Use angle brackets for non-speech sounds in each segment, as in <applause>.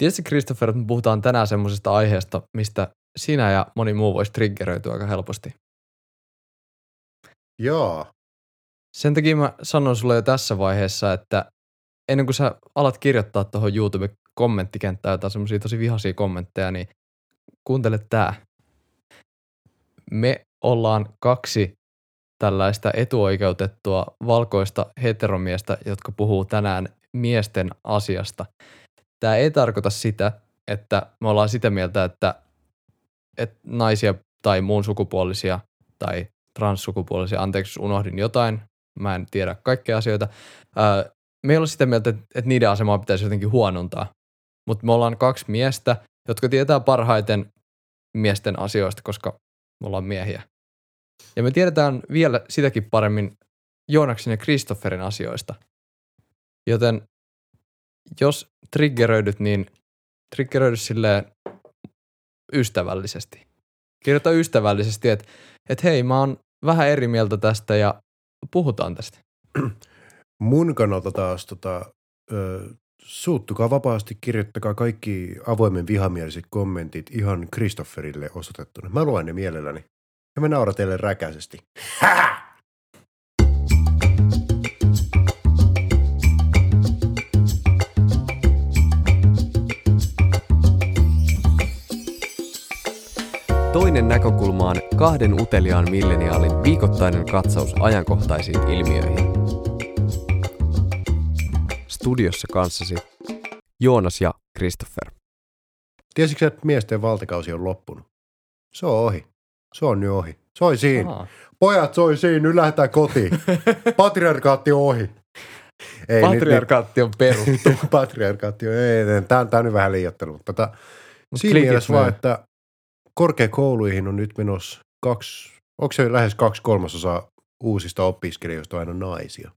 Tiedätkö Christopher, että me puhutaan tänään semmoisesta aiheesta, mistä sinä ja moni muu voisi triggeröityä aika helposti. Joo. Sen takia mä sanon sulle jo tässä vaiheessa, että ennen kuin sä alat kirjoittaa tuohon YouTube-kommenttikenttään jotain semmoisia tosi vihaisia kommentteja, niin kuuntele tää. Me ollaan kaksi tällaista etuoikeutettua valkoista heteromiestä, jotka puhuu tänään miesten asiasta. Tämä ei tarkoita sitä, että me ollaan sitä mieltä, että, että naisia tai muun sukupuolisia tai transsukupuolisia, anteeksi unohdin jotain, mä en tiedä kaikkia asioita. Me ei olla sitä mieltä, että, että niiden asemaa pitäisi jotenkin huonontaa, mutta me ollaan kaksi miestä, jotka tietää parhaiten miesten asioista, koska me ollaan miehiä. Ja me tiedetään vielä sitäkin paremmin Joonaksen ja Kristofferin asioista. Joten jos triggeröidyt, niin triggeröidy silleen ystävällisesti. Kirjoita ystävällisesti, että, että hei, mä oon vähän eri mieltä tästä ja puhutaan tästä. <clears throat> Mun kannalta taas tota, ö, suuttukaa vapaasti, kirjoittakaa kaikki avoimen vihamieliset kommentit ihan Kristofferille osoitettuna. Mä luen ne mielelläni. Ja mä nauran teille räkäisesti. <laughs> Toinen näkökulma on kahden uteliaan milleniaalin viikoittainen katsaus ajankohtaisiin ilmiöihin. Studiossa kanssasi Joonas ja Christopher. Tiesitkö, että miesten valtakausi on loppunut? Se on ohi. Se on nyt ohi. Soi siinä. Aa. Pojat soi siinä, nyt lähdetään kotiin. <laughs> Patriarkaatti on ohi. Ei, Patriarkaatti on peruttu. <laughs> Patriarkaatti on, ei, ei, tämä, tämä on nyt vähän liioittelu. mutta Tota, Mut siinä mielessä vaan, että korkeakouluihin on nyt menossa kaksi, onko se lähes kaksi kolmasosaa uusista opiskelijoista aina naisia.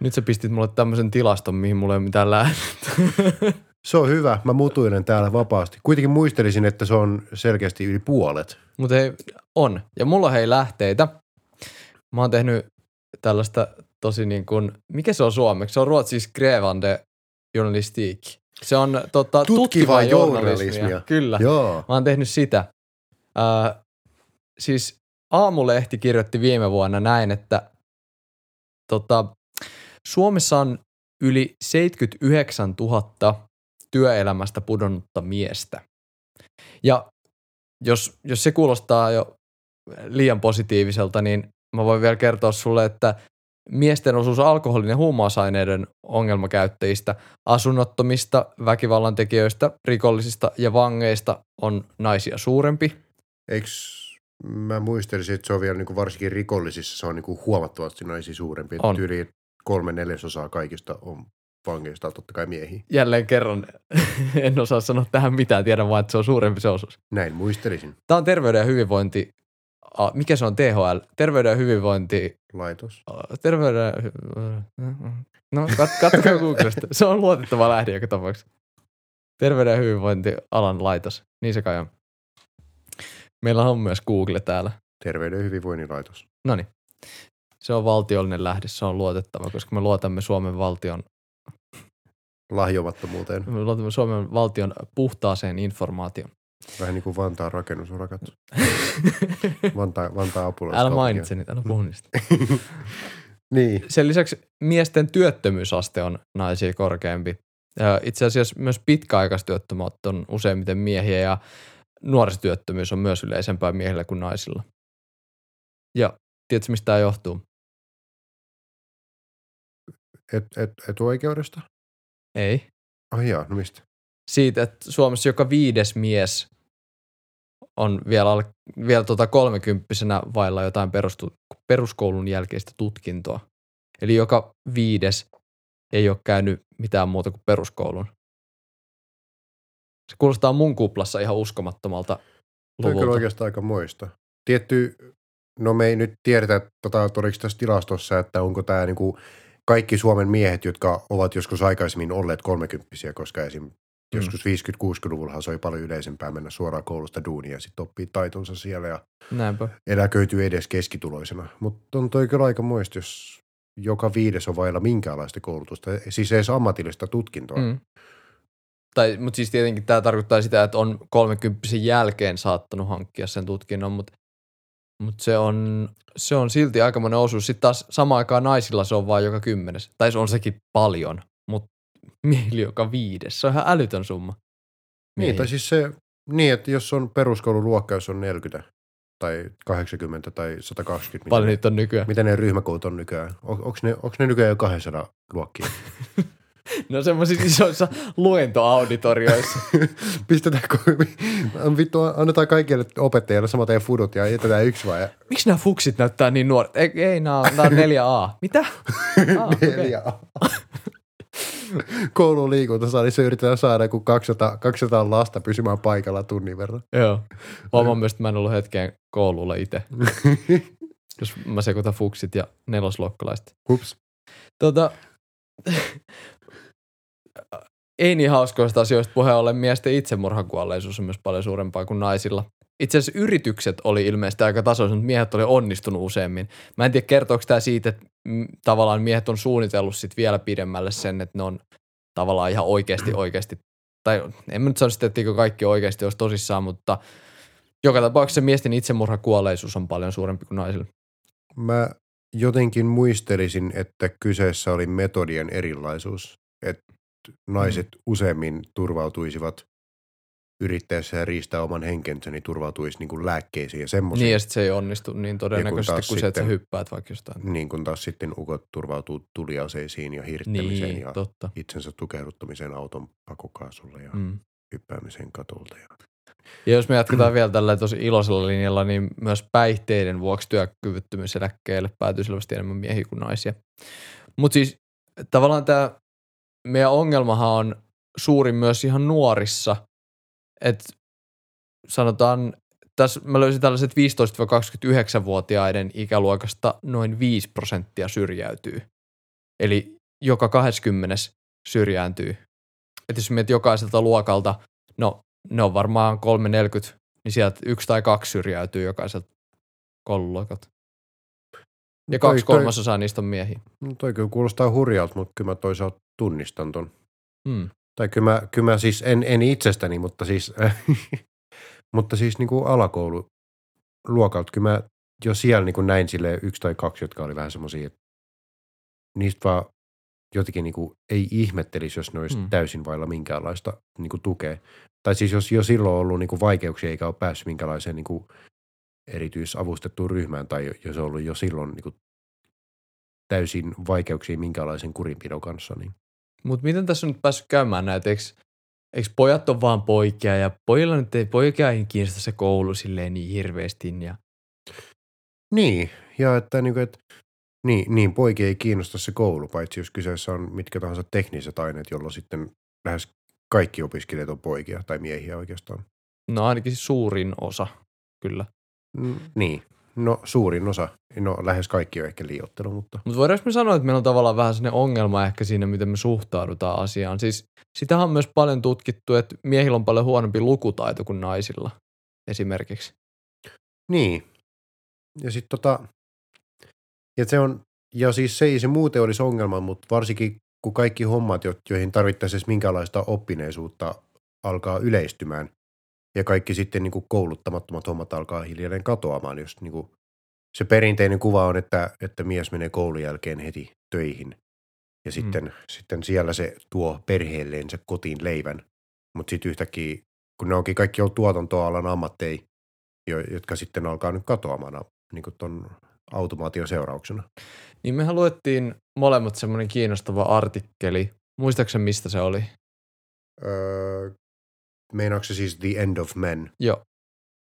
Nyt sä pistit mulle tämmöisen tilaston, mihin mulla ei ole mitään lähdettä. <laughs> Se on hyvä, mä mutuilen täällä vapaasti. Kuitenkin muistelisin, että se on selkeästi yli puolet. Mutta hei, on. Ja mulla hei lähteitä. Mä oon tehnyt tällaista tosi niin kuin, mikä se on suomeksi? Se on ruotsiksi skrevande journalistik. Se on tota, Tutkivaa tutkivaa journalismia. journalismia. Kyllä. Joo. Mä oon tehnyt sitä. Ää, siis Aamulehti kirjoitti viime vuonna näin, että tota, Suomessa on yli 79 000 työelämästä pudonnutta miestä. Ja jos, jos se kuulostaa jo liian positiiviselta, niin mä voin vielä kertoa sulle, että miesten osuus alkoholin ja huumausaineiden ongelmakäyttäjistä, asunnottomista, väkivallan tekijöistä, rikollisista ja vangeista on naisia suurempi. Eikö mä muistelisin, että se on vielä niin kuin varsinkin rikollisissa, se on niin kuin huomattavasti naisia suurempi. On. Yli kolme neljäsosaa kaikista on vangeista totta kai miehiä. Jälleen kerran <laughs> en osaa sanoa tähän mitään, tiedän vaan, että se on suurempi se osuus. Näin muistelisin. Tämä on terveyden ja hyvinvointi, a, mikä se on THL? Terveyden ja hyvinvointi, Laitos. a, terveyden no kat, katsokaa Googlesta, se on luotettava lähde joka tapauksessa. Terveyden ja hyvinvointialan laitos, niin se kai on. Meillä on myös Google täällä. Terveyden ja hyvinvoinnin laitos. No niin. Se on valtiollinen lähde, se on luotettava, koska me luotamme Suomen valtion, Lahjomattomuuteen. me luotamme Suomen valtion puhtaaseen informaatioon. Vähän niin kuin Vantaan rakennusurakat. <laughs> Vantaa, Vantaa apulaiskaupunki. Älä mainitse niitä, älä puhu niistä. <laughs> Niin. Sen lisäksi miesten työttömyysaste on naisia korkeampi. Itse asiassa myös pitkäaikaistyöttömät on useimmiten miehiä ja nuorisotyöttömyys on myös yleisempää miehillä kuin naisilla. Ja tiedätkö, mistä tämä johtuu? Et, et, etuoikeudesta? Ei. Ai jaa, no mistä? Siitä, että Suomessa joka viides mies on vielä, alle, vielä tota kolmekymppisenä vailla jotain perustu, peruskoulun jälkeistä tutkintoa. Eli joka viides ei ole käynyt mitään muuta kuin peruskoulun. Se kuulostaa mun kuplassa ihan uskomattomalta Toi on kyllä luvulta. oikeastaan aika moista. Tietty, no me ei nyt tiedetä, tota, oliko tässä tilastossa, että onko tämä niinku kaikki Suomen miehet, jotka ovat joskus aikaisemmin olleet kolmekymppisiä, koska esim. Mm. joskus 50-60-luvullahan se oli paljon yleisempää mennä suoraan koulusta duunia ja sitten oppii taitonsa siellä ja Näinpä. eläköityy edes keskituloisena. Mutta on toi kyllä aika moista, jos joka viides on vailla minkäänlaista koulutusta, siis edes ammatillista tutkintoa. Mm. Tai, mutta siis tietenkin tämä tarkoittaa sitä, että on 30 jälkeen saattanut hankkia sen tutkinnon, mutta, mutta se, on, se on silti aikamoinen osuus. Sitten taas samaan aikaan naisilla se on vain joka kymmenes. Tai se on sekin paljon, mutta miehillä joka viides. Se on ihan älytön summa. Niin, tai siis se, niin, että jos on peruskoululuokka, jos on 40 tai 80 tai 120. Paljon miten, niitä on nykyään. miten ne ryhmäkoot on nykyään? On, onko, ne, onko ne nykyään jo 200 luokkia? <laughs> No semmoisissa isoissa luentoauditorioissa. <laughs> Pistetään, vittu, annetaan kaikille opettajille samat teidän fudut ja jätetään yksi vai? Miksi nämä fuksit näyttää niin nuoret? Ei, ei nämä on, nämä on 4A. Mitä? <laughs> Ah, okei. Neljä. Koulun liikuntasalissa yritetään saada joku 200, 200 lasta pysymään paikalla tunnin verran. Joo. Huomaan myös, että mä en ollut hetkeen koululla itse, <laughs> jos mä sekoitan fuksit ja nelosluokkalaiset. Hups. Tota, ei niin hauskoista asioista puheen ollen miesten itsemurhakuolleisuus on myös paljon suurempaa kuin naisilla. Itse asiassa yritykset oli ilmeisesti aika tasoiset, mutta miehet oli onnistunut useammin. Mä en tiedä, kertooko tämä siitä, että tavallaan miehet on suunnitellut sit vielä pidemmälle sen, että ne on tavallaan ihan oikeasti oikeasti, tai en mä nyt sano sitä, että kaikki oikeasti olisi tosissaan, mutta joka tapauksessa miesten itsemurhakuolleisuus on paljon suurempi kuin naisilla. Mä jotenkin muistelisin, että kyseessä oli metodien erilaisuus. Että naiset Mm. useammin turvautuisivat yrittäessä riistää oman henkensä, niin turvautuisi niin kuin lääkkeisiin ja semmoisiin. Niin ja sit se ei onnistu niin todennäköisesti taas kuin se, että sä sitten- hyppäät vaikka jostain. niin kuin taas sitten ukot turvautuu tuliaseisiin ja hirttämiseen Niin, ja totta. itsensä tukehduttamiseen auton pakokaasulle ja. Mm. hyppäämiseen katolta. Ja... Ja jos me jatketaan vielä tällä tosi iloisella linjalla, niin myös päihteiden vuoksi työkyvyttömyyseläkkeelle päätyy selvästi enemmän miehiä kuin naisia. Mutta siis tavallaan tämä meidän ongelmahan on suuri myös ihan nuorissa. Että sanotaan, tässä mä löysin tällaiset 15-29-vuotiaiden ikäluokasta noin 5 prosenttia syrjäytyy. Eli joka 20 syrjääntyy. Et jos mietit jokaiselta luokalta, no ne on varmaan 340, niin sieltä yksi tai kaksi syrjäytyy jokaiselta koululuokalta. Ja Toi- kaksi toi- kolmasosaa niistä on miehiä. No toi kyllä kuulostaa hurjalta, mutta kyllä mä toisaalta tunnistan ton. Hmm. Tai kyllä mä, kyllä mä siis, en, en itsestäni, mutta siis, <laughs> mutta siis niin kuin alakoululuokalta, kyllä mä jo siellä niin kuin näin sille yksi tai kaksi, jotka oli vähän semmoisia, että niistä vaan jotenkin niin kuin ei ihmettelisi, jos ne olisi Mm. mm. täysin vailla minkäänlaista niin kuin tukea. Tai siis jos jo silloin on ollut niin kuin vaikeuksia eikä ole päässyt minkälaiseen niin kuin erityisavustettuun ryhmään tai jos on ollut jo silloin niin kuin täysin vaikeuksia minkälaisen kurinpidon kanssa, niin Mutta miten tässä on nyt päässyt käymään näitä? Eikö, eikö pojat on vaan poikia ja pojilla nyt ei poikia ei kiinnosta se koulu silleen niin hirveästi. Ja... Niin, ja että, niin kuin, että niin, niin, poikia ei kiinnosta se koulu, paitsi jos kyseessä on mitkä tahansa tekniset aineet, jolloin sitten lähes kaikki opiskelijat on poikia tai miehiä oikeastaan. No ainakin suurin osa, kyllä. Mm, niin, no suurin osa, no lähes kaikki on ehkä liiottelu, mutta Mutta voidaanko me sanoa, että meillä on tavallaan vähän sellainen ongelma ehkä siinä, miten me suhtaudutaan asiaan. Siis sitähän on myös paljon tutkittu, että miehillä on paljon huonompi lukutaito kuin naisilla esimerkiksi. niin. Ja sitten tota, ja se on, ja siis se ei se muuten olisi ongelma, mutta varsinkin kun kaikki hommat, jo- joihin tarvittaisiin edes minkäänlaista oppineisuutta, alkaa yleistymään, ja kaikki sitten niin kuin kouluttamattomat hommat alkaa hiljalleen katoamaan, jos niin kuin se perinteinen kuva on, että, että mies menee koulun jälkeen heti töihin, ja sitten, mm. sitten siellä se tuo perheelleen se kotiin leivän, mutta sitten yhtäkkiä, kun ne onkin kaikki on tuotantoalan ammatteja, jo- jotka sitten alkaa nyt katoamaan niin kuin ton automaation seurauksena. Niin mehän luettiin molemmat semmoinen kiinnostava artikkeli. Muistaakseni mistä se oli? Öö, meinaatko se siis The End of Men? Joo.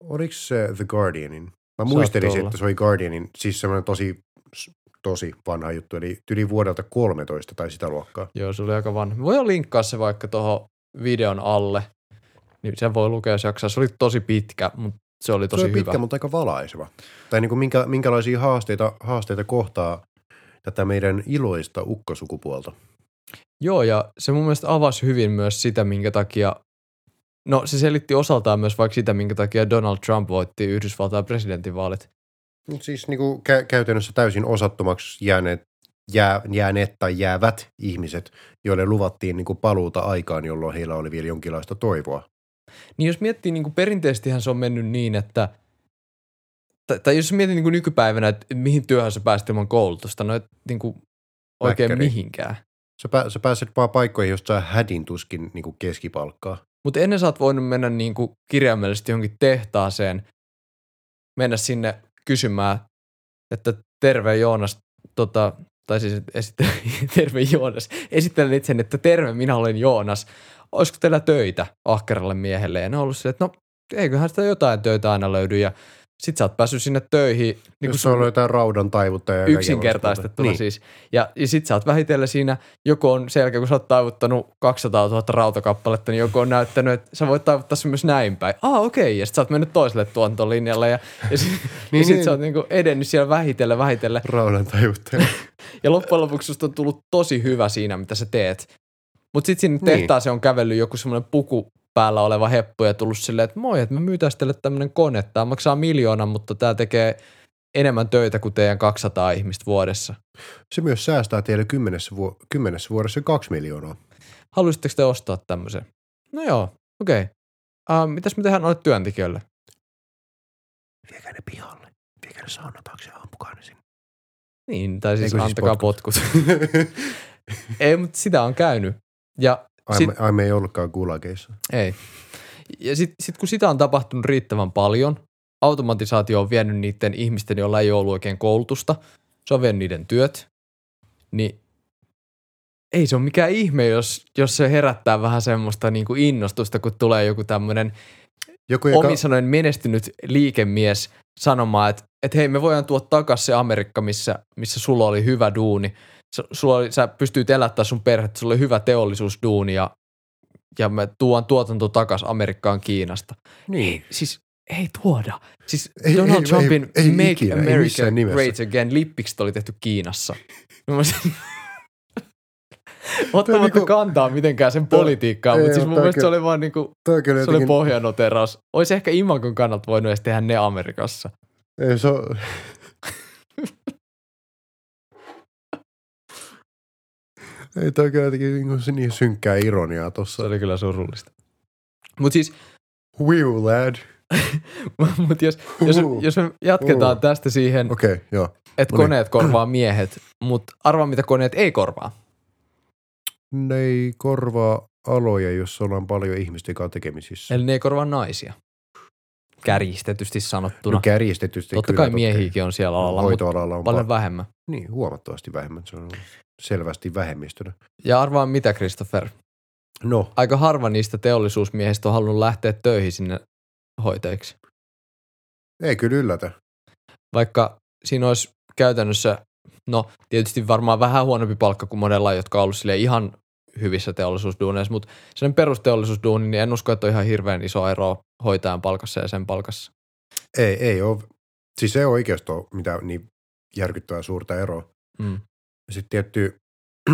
Oliko se The Guardianin? Mä muistelisin, olla. että se oli Guardianin, siis semmoinen tosi, tosi vanha juttu, eli yli vuodelta 13 tai sitä luokkaa. Joo, se oli aika vanha. Voi linkkaa se vaikka tuohon videon alle. Niin sen voi lukea, jos jaksaa. Se oli tosi pitkä, mutta se oli tosi se oli hyvä. pitkä, mutta aika valaiseva. Tai niin kuin minkä, minkälaisia haasteita, haasteita kohtaa tätä meidän iloista ukkosukupuolta. Joo, ja se mun mielestä avasi hyvin myös sitä, minkä takia, no se selitti osaltaan myös vaikka sitä, minkä takia Donald Trump voitti Yhdysvaltain presidentinvaalit. Siis niin kuin kä- käytännössä täysin osattomaksi jääneet jää, jääneet tai jäävät ihmiset, joille luvattiin niin kuin paluuta aikaan, jolloin heillä oli vielä jonkinlaista toivoa. Niin jos miettii, niin kuin perinteisestihän se on mennyt niin, että tai, tai jos mietit niin kuin nykypäivänä, että mihin työhön sä pääset ilman koulutusta, no et niin kuin oikein Väkkäri. mihinkään. Sä, pää, sä pääset vaan paikkoihin, josta saa hädin tuskin niin kuin keskipalkkaa. Mutta ennen sä oot voinut mennä niin kuin kirjaimellisesti johonkin tehtaaseen, mennä sinne kysymään, että terve Joonas, tota, tai siis esittelen, <laughs> terve Joonas, esittelen itsen, että terve, minä olen Joonas. Olisiko teillä töitä ahkeralle miehelle? Ja ne on ollut silleen, että no eiköhän sitä jotain töitä aina löydy. Ja sit sä oot päässyt sinne töihin. Niin jos se on jotain raudan taivuttajaa. ja kaikenlaista yksinkertaistettuna muuta. niin. siis. Ja, ja sit sä oot vähitellen siinä, joku on sen jälkeen, kun sä oot taivuttanut 200 000 rautakappaletta, niin joku on näyttänyt, että sä voit taivuttaa sen myös näin päin. Ah, okei. Okay. Ja sit sä oot mennyt toiselle tuontolinjalle ja, ja, sit, <laughs> niin, ja sit niin. sä oot niinku edennyt siellä vähitellen, vähitellen. Raudan taivuttaja. <laughs> Ja loppujen lopuksi susta on tullut tosi hyvä siinä, mitä sä teet. Mut sit sinne Niin. tehtaaseen on kävellyt joku semmoinen puku päällä oleva heppu ja tullut silleen, että moi, että me myytäis teille tämmönen kone. Tää maksaa miljoonan, mutta tää tekee enemmän töitä kuin teidän 200 ihmistä vuodessa. Se myös säästää teille kymmenessä, vu- kymmenessä vuodessa kaksi miljoonaa. Haluaisitteko te ostaa tämmöisen? No joo, okei. Okay. Uh, mitäs me tehdään noille työntekijöille? Viekää ne pihalle. Viekää ne sauna taakse ja ampukaa ne sinne. Niin, tai siis Eikö siis antakaa potkut? potkut. <laughs> ei, mutta sitä on käynyt. Ja sit, me, ai me ei ollutkaan gulageissa. ei. Ja sitten sit kun sitä on tapahtunut riittävän paljon, automatisaatio on vienyt niiden ihmisten, joilla ei ollut oikein koulutusta, se on vienyt niiden työt, niin ei se ole mikään ihme, jos, jos se herättää vähän semmoista niin kuin innostusta, kun tulee joku tämmöinen Joku, joka, omin sanoen menestynyt liikemies sanomaan, että, että hei, me voidaan tuoda takaisin se Amerikka, missä, missä sulla oli hyvä duuni. Sulla oli, sä pystyit elättämään sun perhettä, sulla oli hyvä teollisuusduuni ja, ja me tuon tuotanto takaisin Amerikkaan Kiinasta. niin. Siis ei tuoda. Siis Ei- Donald ei- Trumpin ei- ei Make ikinä, ei America nimessä. Great Again lippikset oli tehty Kiinassa. <laughs> Ottamatta niinku- kantaa mitenkään sen politiikkaan, ei, mutta siis mun mielestä se kyllä- oli vaan niinku on kyllä se oli pohjanoteraus. Olisi ehkä Imagon kannalta voinut edes tehdä ne Amerikassa. ei, se on, ei toi kyllä jotenkin niin, se niin synkkää ironiaa Se tossa. oli kyllä surullista. Mutta siis, Will lad. <laughs> mut jos, jos, jos me jatketaan Huhu. tästä siihen, okay, joo. että no niin. koneet korvaa miehet, mutta arvaa mitä koneet ei korvaa. Ne ei korvaa aloja, jos ollaan paljon ihmisten kanssa tekemisissä. Eli ne ei korvaa naisia. Kärjistetysti sanottuna. No kärjistetysti Totta kyllä, kai miehiäkin on siellä alalla, mutta paljon pa- vähemmän. niin, huomattavasti vähemmän. Se on selvästi vähemmistönä. Ja arvaa mitä, Christopher? No, Aika harva niistä teollisuusmiehistä on halunnut lähteä töihin sinne hoitajiksi. ei kyllä yllätä. vaikka siinä olisi käytännössä, no tietysti varmaan vähän huonompi palkka kuin monella, jotka on ollut sille ihan hyvissä teollisuusduuneissa, mutta sen perusteollisuusduuni, niin en usko, että on ihan hirveän iso ero hoitajan palkassa ja sen palkassa. Ei, ei ole. Siis ei oikeasti ole mitään niin järkyttävää suurta eroa. Mm. Sitten tietty...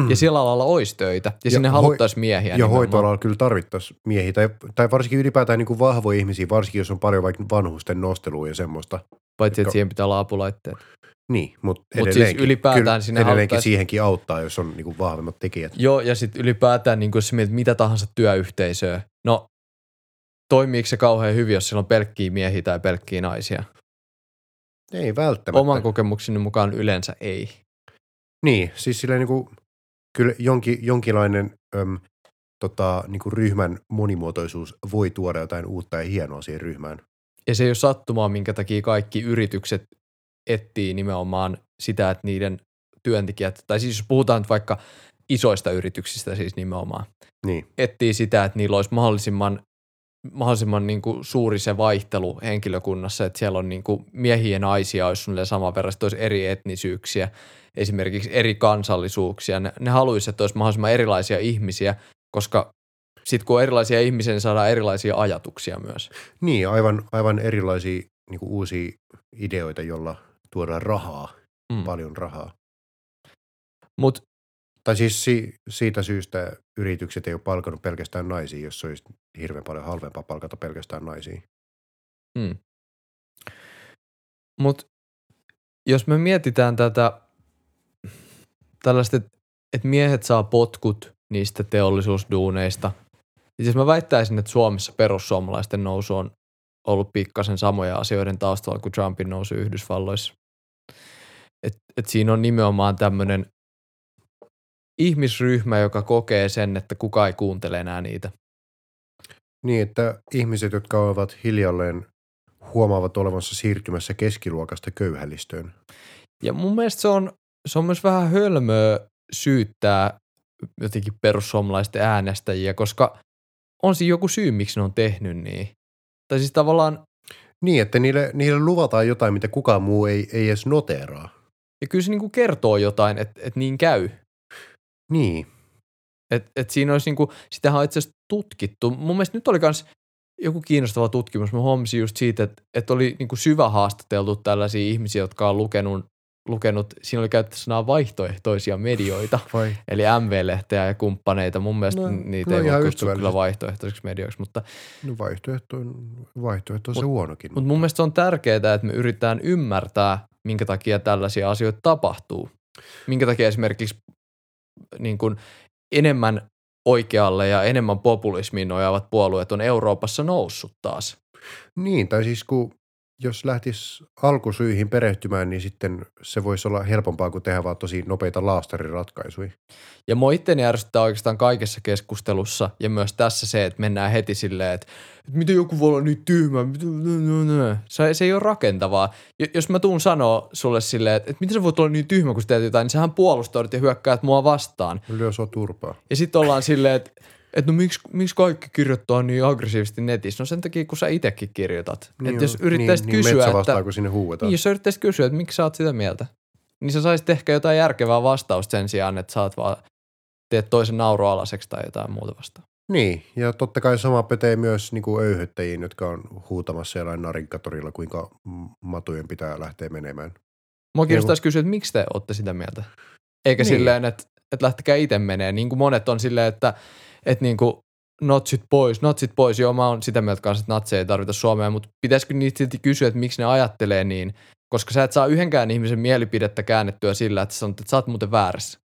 Ja siellä alalla olisi töitä, ja, Ja sinne haluttaisiin miehiä. ja nimenomaan. hoitoalalla kyllä tarvittaisiin miehiä, tai, tai varsinkin ylipäätään niin kuin vahvoja ihmisiä, varsinkin jos on paljon vaikka vanhusten nostelua ja semmoista. Paitsi, että siihen pitää olla apulaitteet. Niin, mutta Mut siis ylipäätään kyllä sinne edelleenkin siihenkin auttaa, jos on niin kuin vahvemmat tekijät. Joo, ja sitten ylipäätään, niin jos mietit mitä tahansa työyhteisöä, no toimiiko se kauhean hyvin, jos siellä on pelkkiä miehiä tai pelkkiä naisia? Ei välttämättä. Oman kokemukseni mukaan yleensä ei. Niin, siis silleen niin kuin, kyllä jonkin, jonkinlainen öm, tota, niin kuin ryhmän monimuotoisuus voi tuoda jotain uutta ja hienoa siihen ryhmään. Ja se ei ole sattumaa, minkä takia kaikki yritykset etsii nimenomaan sitä, että niiden työntekijät, tai siis jos puhutaan nyt vaikka isoista yrityksistä siis nimenomaan, Niin, etsii sitä, että niillä olisi mahdollisimman, mahdollisimman niin kuin suuri se vaihtelu henkilökunnassa, että siellä on niin kuin miehiä ja naisia olisi suunnilleen saman verran, olisi eri etnisyyksiä, esimerkiksi eri kansallisuuksia. Ne, ne haluaisivat, että olisi mahdollisimman erilaisia ihmisiä, koska sitten kun on erilaisia ihmisiä, niin saadaan erilaisia ajatuksia myös. niin aivan, aivan erilaisia niin kuin uusia ideoita, jolla tuodaan rahaa, Mm. paljon rahaa. Mutta Tai siis si, siitä syystä yritykset ei ole palkannut pelkästään naisia, jos olisi hirveän paljon halvempaa palkata pelkästään naisia. Mm. Mut jos me mietitään tätä tällaista, että et miehet saa potkut niistä teollisuusduuneista. Ja siis mä väittäisin, että Suomessa perussuomalaisten nousu on ollut pikkasen samoja asioiden taustalla kuin Trumpin nousu Yhdysvalloissa. Et, et siinä on nimenomaan tämmöinen ihmisryhmä, joka kokee sen, että kuka ei kuuntele enää niitä. Niin, että ihmiset, jotka ovat hiljalleen huomaavat olevansa siirtymässä keskiluokasta köyhällistöön. Ja mun mielestä se on, se on myös vähän hölmöä syyttää jotenkin perussuomalaisten äänestäjiä, koska on siinä joku syy, miksi ne on tehnyt niin. Tai siis tavallaan, Niin, että niille, niille luvataan jotain, mitä kukaan muu ei, ei edes noteraa. ja kyllä se niinku kertoo jotain, että, että niin käy. Niin. Et, et siinä olisi niinku, sitähän on itse asiassa tutkittu. Mun mielestä nyt oli myös joku kiinnostava tutkimus. Mä huomasin just siitä, että, että oli niinku syvä haastateltu tällaisia ihmisiä, jotka on lukenut, lukenut siinä oli käytetty sanaa vaihtoehtoisia medioita, Vai? eli MV-lehteä ja kumppaneita. Mun mielestä No, niitä no ei voi kutsua kyllä vaihtoehtoisiksi medioiksi, mutta, No vaihtoehto on, vaihtoehto on se Mut- huonokin. mutta mun mielestä se on tärkeää, että me yritetään ymmärtää, minkä takia tällaisia asioita tapahtuu. Minkä takia esimerkiksi niin kuin enemmän oikealle ja enemmän populismiin nojaavat puolueet on Euroopassa noussut taas. Niin, tai siis kun jos lähtisi alkusyihin perehtymään, niin sitten se voisi olla helpompaa kuin tehdä vaan tosi nopeita laastariratkaisuja. Ja mua itteni ärsyttää oikeastaan kaikessa keskustelussa ja myös tässä se, että mennään heti silleen, että, että miten joku voi olla niin tyhmä, se, se ei ole rakentavaa. Jos mä tuun sanoa sulle silleen, että, että miten sä voit olla niin tyhmä, kun sä teet jotain, niin sähän puolustaudut ja hyökkäät mua vastaan. Lyö sua turpaa. Ja sitten ollaan silleen, että, että no miksi, miksi kaikki kirjoittaa niin aggressiivisesti netissä? No sen takia, kun sä itsekin kirjoitat. Niin että jos yrittäisit niin, kysyä, niin metsä että, vastaa, kun sinne huuetaan. niin, jos sä yrittäisit kysyä, että miksi sä oot sitä mieltä, niin sä saisit ehkä jotain järkevää vastausta sen sijaan, että sä oot vaan teet toisen nauroalaseksi tai jotain muuta vastaan. Niin, ja totta kai sama pätee myös niin kuin öyhöttäjiin, jotka on huutamassa jollain narinkatorilla, kuinka matujen pitää lähteä menemään. Mua kiinnostaisi kysyä, että miksi te olette sitä mieltä? Eikä Niin. niin. silleen, että, että lähtekää itse menee. Niin kuin monet on silleen, että, että niin kuin natsit pois, natsit pois. Joo, mä oon sitä mieltä kanssa, että natseja ei tarvita Suomeen, mutta pitäisikö niitä silti kysyä, että miksi ne ajattelee niin? Koska sä et saa yhdenkään ihmisen mielipidettä käännettyä sillä, että sä sanot, että sä oot muuten väärässä.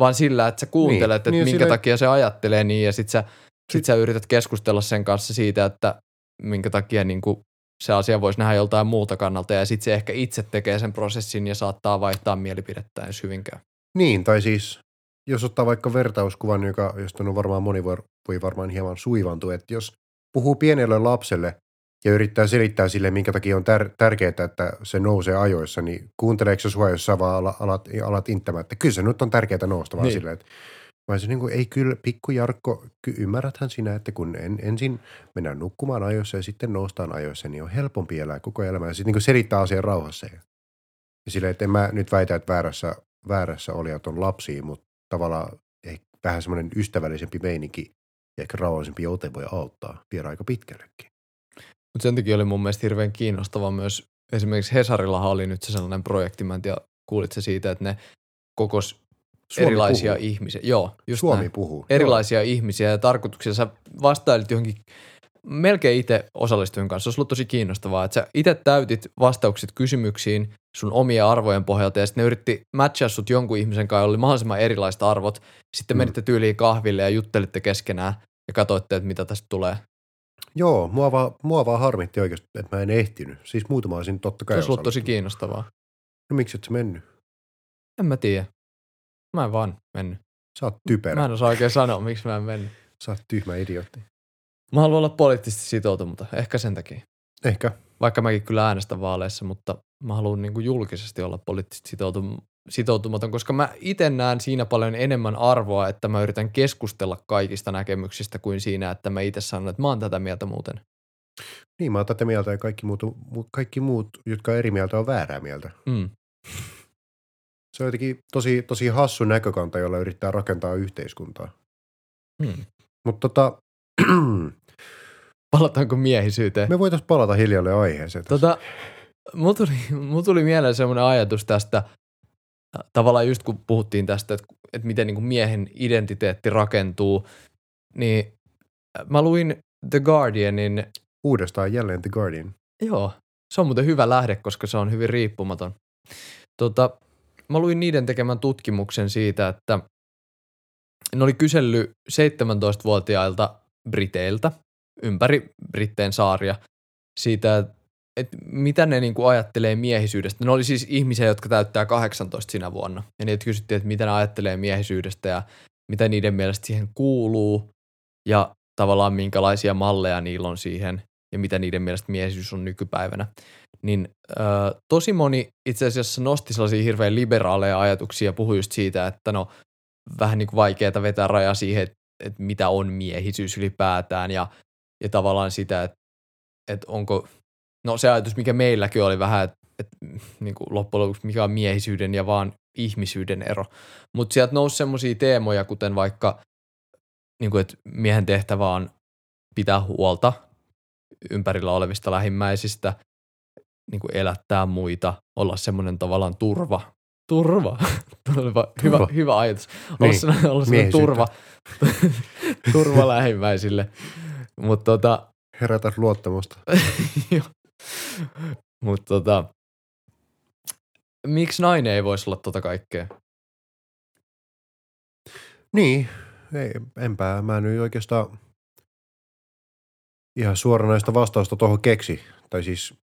Vaan sillä, että sä kuuntelet, Niin, että niin minkä sille- takia se ajattelee niin, ja sit sä, sit sä yrität keskustella sen kanssa siitä, että minkä takia niin kuin se asia voisi nähdä joltain muulta kannalta, ja sitten se ehkä itse tekee sen prosessin ja saattaa vaihtaa mielipidettään, jos hyvin käy. Niin, tai siis jos ottaa vaikka vertauskuvan, joka, josta on varmaan moni voi, voi varmaan hieman suivantua, että jos puhuu pienelle lapselle ja yrittää selittää sille, minkä takia on tär- tärkeää, että se nousee ajoissa, niin kuunteleeko se sua, jos sä vaan ala- alat, alat inttämään, että kyllä se nyt on tärkeää nousta, vaan niin. Silleen, että se niin kuin, ei kyllä, pikku Jarkko, ky- ymmärräthän sinä, että kun en, ensin mennään nukkumaan ajoissa ja sitten noustaan ajoissa, niin on helpompi elää koko elämä. Ja sitten niin selittää asian rauhassa. Ja, ja silleen, että en mä nyt väitä, että väärässä, väärässä olijat on lapsia, mutta tavallaan ehkä vähän semmoinen ystävällisempi meininki ja ehkä rauhallisempi ote voi auttaa viedä aika pitkällekin. Mutta sen takia oli mun mielestä hirveän kiinnostava myös, esimerkiksi Hesarillahan oli nyt se sellainen projekti, mä en tiedä, kuulit se siitä, että ne kokos Suomi erilaisia puhuu. ihmisiä. Joo, just Suomi näin. puhuu. Erilaisia ihmisiä ja tarkoituksia. Sä vastailit johonkin, melkein itse osallistuin kanssa. Se olisi ollut tosi kiinnostavaa, että sä itse täytit vastaukset kysymyksiin sun omia arvojen pohjalta ja sitten ne yritti matchaa sut jonkun ihmisen kanssa, jolla oli mahdollisimman erilaiset arvot. Sitten Mm. menitte tyyliin kahville ja juttelitte keskenään ja katsoitte, että mitä tästä tulee. Joo, mua vaan, mua vaan harmitti oikeasti, että mä en ehtinyt. Siis muutama olisin totta Se kai olisi ollut tosi kiinnostavaa. No miksi et sä mennyt? En mä tiedä. Mä en vaan mennyt. Sä oot typerä. Mä en osaa oikein sanoa, miksi mä en mennyt. Sä oot tyhmä idiootti. Mä haluan olla poliittisesti sitoutumaton, ehkä sen takia. Ehkä. Vaikka mäkin kyllä äänestän vaaleissa, mutta mä haluan niin kuin julkisesti olla poliittisesti sitoutum- sitoutumaton, koska mä itse näen siinä paljon enemmän arvoa, että mä yritän keskustella kaikista näkemyksistä kuin siinä, että mä itse sanon, että mä oon tätä mieltä muuten. Niin, mä oon tätä mieltä ja kaikki muut, mu- kaikki muut, jotka on eri mieltä, on väärää mieltä. Mm. Se on jotenkin tosi, tosi hassu näkökanta, jolla yrittää rakentaa yhteiskuntaa. Mm. Mutta tota, <clears throat> Palataanko miehisyyteen? me voitaisiin palata hiljalleen aiheeseen. tässä. Tota, mulla tuli, mulla tuli mieleen semmoinen ajatus tästä, tavallaan just kun puhuttiin tästä, että, että miten niin kuin miehen identiteetti rakentuu, niin mä luin The Guardianin, Uudestaan jälleen The Guardian. joo, se on muuten hyvä lähde, koska se on hyvin riippumaton. Tota, mä luin niiden tekemän tutkimuksen siitä, että ne oli kysellyt 17-vuotiailta briteiltä ympäri Britteen saaria siitä, että mitä ne niinku ajattelee miehisyydestä. Ne oli siis ihmisiä, jotka täyttää 18 sinä vuonna. Ja niitä kysyttiin, että mitä ne ajattelee miehisyydestä ja mitä niiden mielestä siihen kuuluu ja tavallaan minkälaisia malleja niillä on siihen ja mitä niiden mielestä miehisyys on nykypäivänä. Niin ö, tosi moni itse asiassa nosti sellaisia hirveän liberaaleja ajatuksia ja puhui just siitä, että no vähän niin kuin vaikeaa vetää raja siihen, että, että mitä on miehisyys ylipäätään ja, ja tavallaan sitä, että, että onko, no se ajatus, mikä meilläkin oli vähän, että, että niin kuin loppujen lopuksi mikä on miehisyyden ja vaan ihmisyyden ero. Mutta sieltä nousi semmoisia teemoja, kuten vaikka, niin kuin, että miehen tehtävä on pitää huolta ympärillä olevista lähimmäisistä, niin kuin elättää muita, olla semmoinen tavallaan turva. Turva. <laughs> turva. Hyvä, Turva. hyvä ajatus. Olla, Niin, olla turva, <laughs> turva lähimmäisille. Mutta tota, Herätät luottamusta. <laughs> Mutta tota, miksi nainen ei voisi olla tota kaikkea? Niin, ei, enpä mä nyt oikeastaan ihan suoranaista vastausta tuohon keksi. Tai siis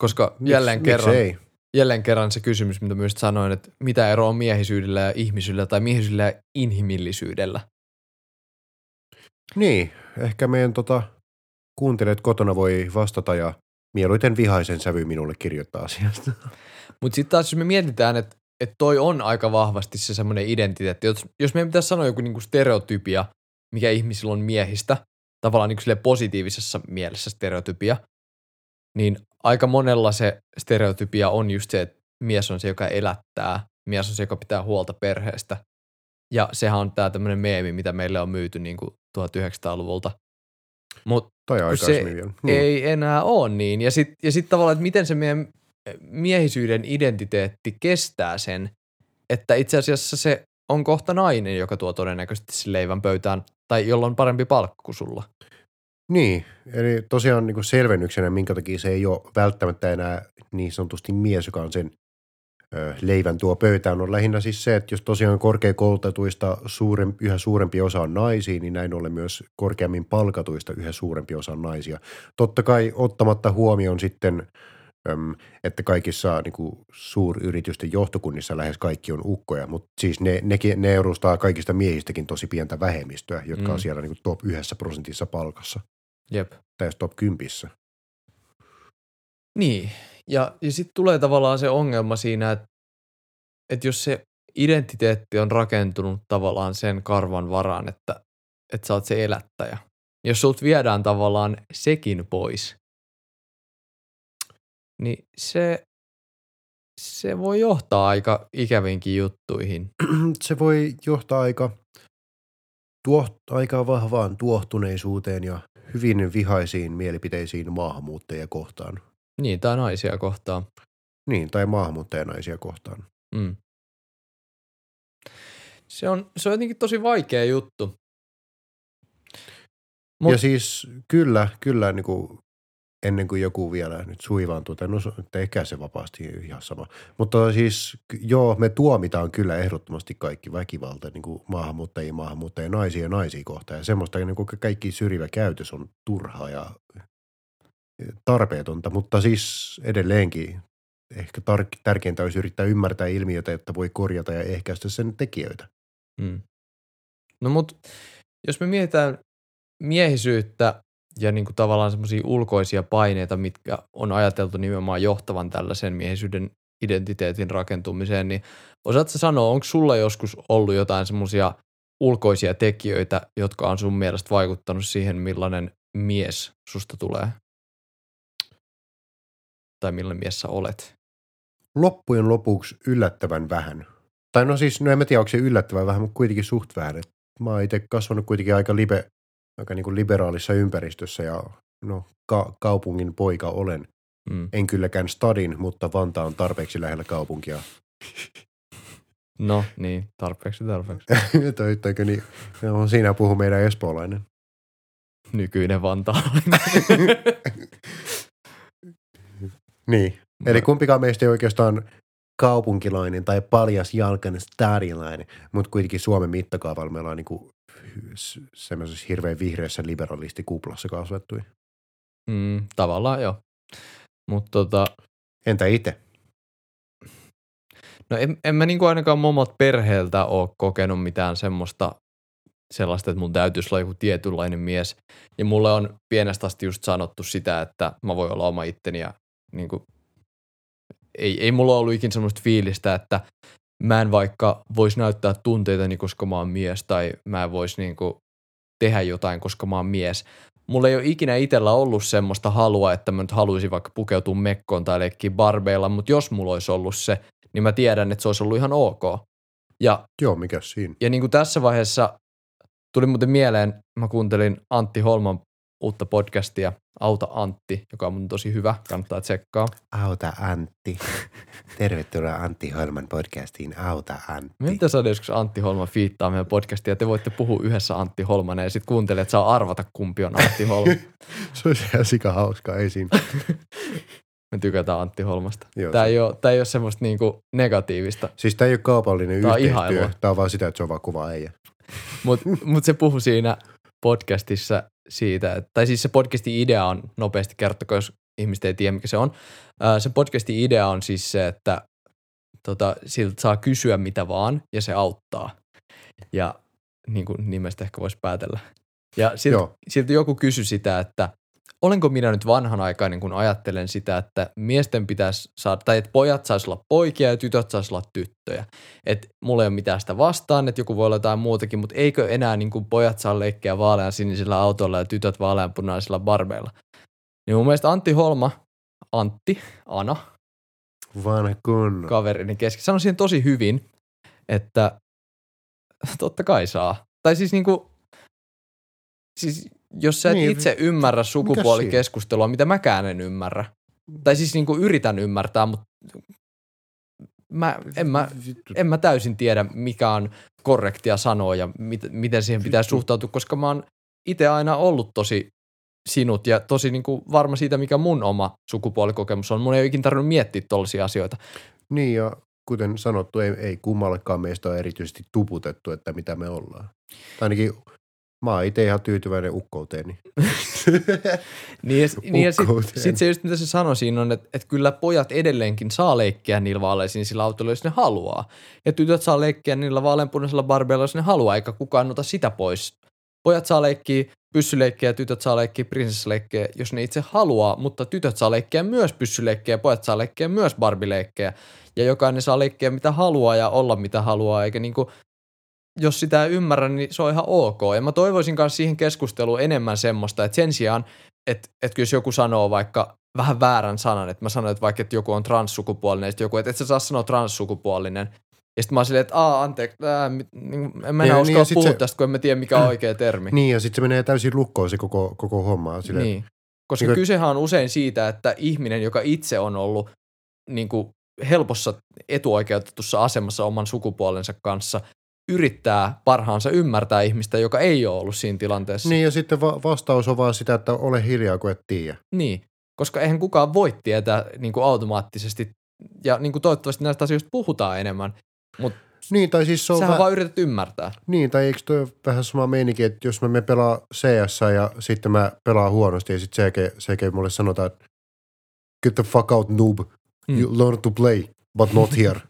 Koska jälleen, miksi kerran, ei? jälleen kerran se kysymys, mitä myös sanoin, että mitä ero on miehisyydellä ja ihmisyydellä tai miehisyydellä ja inhimillisyydellä. Niin, ehkä meidän tota, kuuntelijat kotona voi vastata ja mieluiten vihaisen sävy minulle kirjoittaa asiasta. <laughs> Mutta sitten taas jos me mietitään, että et toi on aika vahvasti se semmoinen identiteetti. Jos, jos meidän pitäisi sanoa joku niinku stereotypia, mikä ihmisillä on miehistä, tavallaan niinku positiivisessa mielessä stereotypia, niin aika monella se stereotypia on just se, että mies on se, joka elättää, mies on se, joka pitää huolta perheestä. Ja sehän on tämä tämmöinen meemi, mitä meille on myyty niinku 1900-luvulta. Mutta Tai se aikaisemmin niin. ei enää ole niin. Ja sitten ja sit tavallaan, että miten se meidän miehisyyden identiteetti kestää sen, että itse asiassa se on kohta nainen, joka tuo todennäköisesti sen leivän pöytään, tai jolla on parempi palkka kuin sulla. Niin, eli tosiaan niin kuin selvennyksenä, minkä takia se ei ole välttämättä enää niin sanotusti mies, joka on sen leivän tuo pöytään, on lähinnä siis se, että jos tosiaan korkeakoulutetuista suurem, yhä suurempi osa on naisia, niin näin ollen myös korkeammin palkatuista yhä suurempi osa on naisia. Totta kai ottamatta huomioon sitten, että kaikissa niin kuin suuryritysten johtokunnissa lähes kaikki on ukkoja, mutta siis ne, nekin, ne edustaa kaikista miehistäkin tosi pientä vähemmistöä, jotka Mm. on siellä niin kuin top yhdessä prosentissa palkassa Jep. tai top 10. Niin, ja, ja sitten tulee tavallaan se ongelma siinä, että, että jos se identiteetti on rakentunut tavallaan sen karvan varaan, että, että sä oot se elättäjä. Jos sulta viedään tavallaan sekin pois, niin se, se voi johtaa aika ikävinkin juttuihin. <clears throat> Se voi johtaa aika, tuoht, aika vahvaan tuohtuneisuuteen ja hyvin vihaisiin mielipiteisiin maahanmuuttajia kohtaan. Niin, tai naisia kohtaan. Niin, tai maahanmuuttajanaisia kohtaan. Mm. Se, on, se on jotenkin tosi vaikea juttu. Mut, ja siis kyllä, kyllä niin kuin ennen kuin joku vielä nyt suivaantuu, tai no tehkää se vapaasti ihan sama. Mutta siis joo, me tuomitaan kyllä ehdottomasti kaikki väkivalta niin kuin maahanmuuttajia, maahanmuuttajia, naisia ja naisia kohtaan. Ja semmoista niin kuin kaikki syrjivä käytös on turhaa ja tarpeetonta, mutta siis edelleenkin ehkä tar- tärkeintä olisi yrittää ymmärtää ilmiötä, että voi korjata ja ehkäistä sen tekijöitä. Mm. No mut jos me mietitään miehisyyttä ja niinku tavallaan semmoisia ulkoisia paineita, mitkä on ajateltu nimenomaan johtavan tällaisen miehisyyden identiteetin rakentumiseen, niin osaatko sanoa, onko sulla joskus ollut jotain semmoisia ulkoisia tekijöitä, jotka on sun mielestä vaikuttanut siihen, millainen mies susta tulee? Tai millainen mies sä olet? Loppujen lopuksi yllättävän vähän. Tai no siis, no en mä tiedä, onko se yllättävän vähän, mutta kuitenkin suht vähän. Et mä oon itse kasvanut kuitenkin aika, libe, aika niin kuin liberaalissa ympäristössä ja no, ka- kaupungin poika olen. Mm. En kylläkään stadin, mutta Vantaa on tarpeeksi lähellä kaupunkia. <laughs> No niin, tarpeeksi tarpeeksi. <laughs> Toitteko niin? No, siinä puhuu meidän espoolainen. Nykyinen vantaalainen. <laughs> Niin. Eli kumpikaan meistä ei oikeastaan kaupunkilainen tai paljas jalkainen stadilainen, mutta kuitenkin Suomen mittakaavalla meillä on niinku semmoisessa hirveän vihreässä liberalistikuplassa kasvettui. Mm, tavallaan joo. Mutta tota, Entä itse? no en, en mä niinku ainakaan momat perheeltä ole kokenut mitään semmoista sellaista, että mun täytyisi olla joku tietynlainen mies. Ja mulle on pienestä asti just sanottu sitä, että mä voin olla oma itteni ja niinku, ei, ei mulla ollut ikinä semmoista fiilistä, että mä en vaikka voisi näyttää tunteitani, koska mä oon mies, tai mä en voisi niinku tehdä jotain, koska mä oon mies. Mulla ei ole ikinä itsellä ollut semmoista halua, että mä nyt haluaisin vaikka pukeutua mekkoon tai leikkiä barbeilla, mutta jos mulla olisi ollut se, niin mä tiedän, että se olisi ollut ihan ok. Ja, Joo, mikä siinä? ja niin kuin tässä vaiheessa tuli muuten mieleen, mä kuuntelin Antti Holman uutta podcastia, Auta Antti, joka on mun tosi hyvä, kannattaa tsekkaa. Auta Antti. <laughs> Tervetuloa Antti Holman podcastiin Auta Antti. Mitä saada joskus Antti Holman fiittaa meidän podcastia, te voitte puhua yhdessä Antti Holmanen ja sitten kuuntelee, että saa arvata kumpi on Antti Holman. <laughs> Se olisi ihan sika hauskaa, ei siinä. <laughs> Me tykätään Antti Holmasta. Joo, Tämä se- ei, ole, tämä ei ole semmoista niinku negatiivista, Siis tämä ei ole kaupallinen Tää on yhteistyö, ihailua. tämä on vaan sitä, että se on vaan kova äijä. mutta mut se puhui siinä podcastissa siitä, että, tai siis se podcastin idea on, nopeasti kertokaa, jos ihmiset ei tiedä mikä se on. Se podcastin idea on siis se, että tota, siltä saa kysyä mitä vaan ja se auttaa. Ja niin kuin nimestä ehkä voisi päätellä. Ja siltä, Joo. siltä joku kysyi sitä, että olenko minä nyt vanhanaikainen, kun ajattelen sitä, että miesten pitäisi saada, tai että pojat saisi olla poikia ja tytöt saisi olla tyttöjä. Että mulla ei ole mitään sitä vastaan, että joku voi olla jotain muutakin, mutta eikö enää niin kuin pojat saa leikkiä vaalean sinisillä autoilla ja tytöt vaaleanpunaisilla barbeilla. Niin mun mielestä Antti Holma, Antti, Ana, Vanha kunno. kaverini kesken, sanoi siihen tosi hyvin, että totta kai saa. Tai siis niinku, siis jos sä et Niin, niin, itse ymmärrä sukupuolikeskustelua, mitä mäkään en ymmärrä. Tai siis niinku yritän ymmärtää, mutta mä, en, mä, en mä täysin tiedä, mikä on korrektia sanoa ja mit, miten siihen pitää suhtautua, koska mä oon itse aina ollut tosi sinut ja tosi niinku varma siitä, mikä mun oma sukupuolikokemus on. Mun ei ole ikinä tarvinnut miettiä tollaisia asioita. Niin ja kuten sanottu, ei, ei kummallekaan meistä ole erityisesti tuputettu, että mitä me ollaan. Tai ainakin mä oon itse ihan tyytyväinen ukkouteeni. <laughs> Niin ja, niin ja sitten sit se just mitä se sanoi siinä on, että, että kyllä pojat edelleenkin saa leikkiä niillä vaaleisinisilla autoilla, jos ne haluaa. Ja tytöt saa leikkiä niillä vaaleanpunaisilla barbeilla, jos ne haluaa, eikä kukaan ota sitä pois. Pojat saa leikkiä pyssyleikkiä tytöt saa leikkiä prinsessaleikkejä, jos ne itse haluaa, mutta tytöt saa leikkiä myös pyssyleikkejä ja pojat saa leikkiä myös barbileikkejä. Ja jokainen saa leikkiä mitä haluaa ja olla mitä haluaa, eikä niinku, jos sitä ei ymmärrä, niin se on ihan ok. Ja mä toivoisin myös siihen keskusteluun enemmän semmoista, että sen sijaan, että, että jos joku sanoo vaikka vähän väärän sanan, että mä sanon, että vaikka että joku on transsukupuolinen, ja joku, että et sä saa sanoa transsukupuolinen. Ja sitten mä oon silleen, että aa, anteeksi, ää, niin, en mä enää Niin, uskalla niin, puhua se- tästä, kun en mä tiedä, mikä on <clears throat> oikea termi. niin ja sitten se menee täysin lukkoon se koko, koko homma. Silleen, Niin. Koska Niin kysehän on usein siitä, että ihminen, joka itse on ollut niin kuin helpossa etuoikeutetussa asemassa oman sukupuolensa kanssa, yrittää parhaansa ymmärtää ihmistä, joka ei ole ollut siinä tilanteessa. Niin ja sitten va- vastaus on vaan sitä, että ole hiljaa, kun et tiedä. Niin, koska eihän kukaan voi tietää niin kuin automaattisesti, ja niin kuin toivottavasti näistä asioista puhutaan enemmän, mutta Niin, tai siis se on sähän vä- vaan yrität ymmärtää. Niin, tai eikö toi ole vähän sama meininki, että jos mä me pelaa CS ja sitten mä pelaan huonosti ja sitten CG, CG mulle sanotaan, että get the fuck out noob, Mm. you learn to play, but not here. <laughs>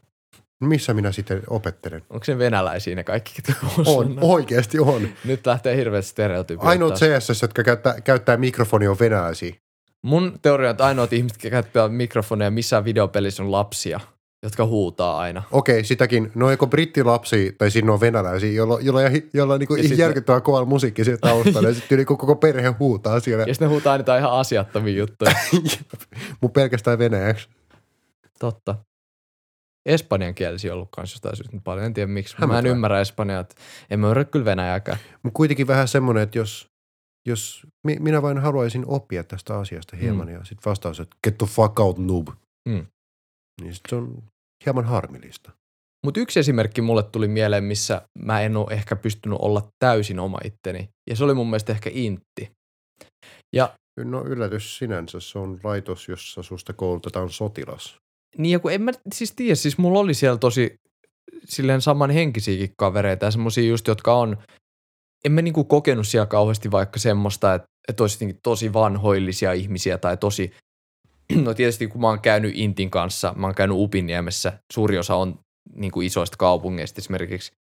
Missä minä sitten opettelen? Onko se venäläisiä ne kaikki, On, oikeasti on. Nyt lähtee hirveät stereotypiat Ainoat. CS, jotka käyttää, käyttää mikrofoni on venäläisiä. Mun teoria on, että ainoat ihmiset, jotka käyttää mikrofoneja missään videopelissä on lapsia, jotka huutaa aina. Okei, sitäkin. No eikö brittilapsi, tai siinä on venäläisiä, jolla, jolla, jolla, on niinku Ja järkyttävää kovalla musiikki siellä taustalla. ja sitten niinku koko perhe huutaa siellä. Ja sitten ne huutaa niitä ihan asiattomia juttuja. <laughs> Mun pelkästään venäjäksi. Totta. Espanjan kielisi on ollut kanssa jostain syystä paljon. En tiedä miksi. Mä en ymmärrä espanjaa. En mä ymmärrä kyllä venäjääkään. Mutta kuitenkin vähän semmoinen, että jos, jos mi, minä vain haluaisin oppia tästä asiasta hieman mm. ja sitten vastaus, että get the fuck out noob. Mm. Niin sit se on hieman harmillista. Mutta yksi esimerkki mulle tuli mieleen, missä mä en ole ehkä pystynyt olla täysin oma itteni. Ja se oli mun mielestä ehkä intti. Ja No yllätys sinänsä, se on laitos, jossa susta koulutetaan sotilas. Niin ja kun en mä siis tiedä, siis mulla oli siellä tosi silleen samanhenkisiäkin kavereita ja semmosia just, jotka on, en mä niinku kokenut siellä kauheasti vaikka semmoista, että, että olisi tosi vanhoillisia ihmisiä tai tosi, <clears throat> no tietysti kun mä oon käynyt Intin kanssa, mä oon käynyt Upiniemessä, suuri osa on niinku isoista kaupungeista esimerkiksi,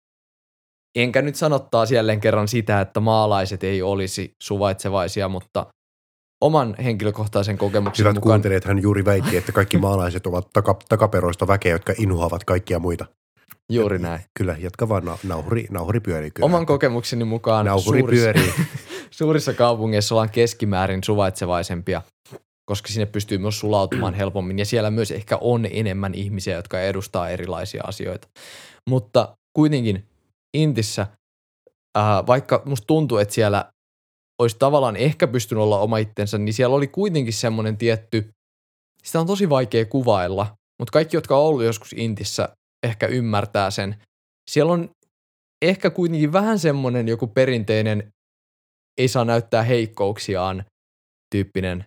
enkä nyt sanottaa jälleen kerran sitä, että maalaiset ei olisi suvaitsevaisia, mutta oman henkilökohtaisen kokemuksen Hyvät mukaan kuuntelijat, hän juuri väitti, että kaikki <laughs> maalaiset ovat taka, takaperoista väkeä, jotka inhoavat kaikkia muita. juuri näin. Kyllä, jatka vaan, na- nauhuri, nauhuri pyörii kyllä. Oman kokemukseni mukaan nauhuri suurissa, pyörii. <laughs> suurissa kaupungeissa ollaan keskimäärin suvaitsevaisempia, koska sinne pystyy myös sulautumaan <clears throat> helpommin ja siellä myös ehkä on enemmän ihmisiä, jotka edustaa erilaisia asioita. Mutta kuitenkin Intissä, ää, vaikka musta tuntuu, että siellä olisi tavallaan ehkä pystynyt olla oma itsensä, niin siellä oli kuitenkin semmoinen tietty, sitä on tosi vaikea kuvailla, mutta kaikki, jotka on ollut joskus Intissä, ehkä ymmärtää sen. Siellä on ehkä kuitenkin vähän semmoinen joku perinteinen ei saa näyttää heikkouksiaan tyyppinen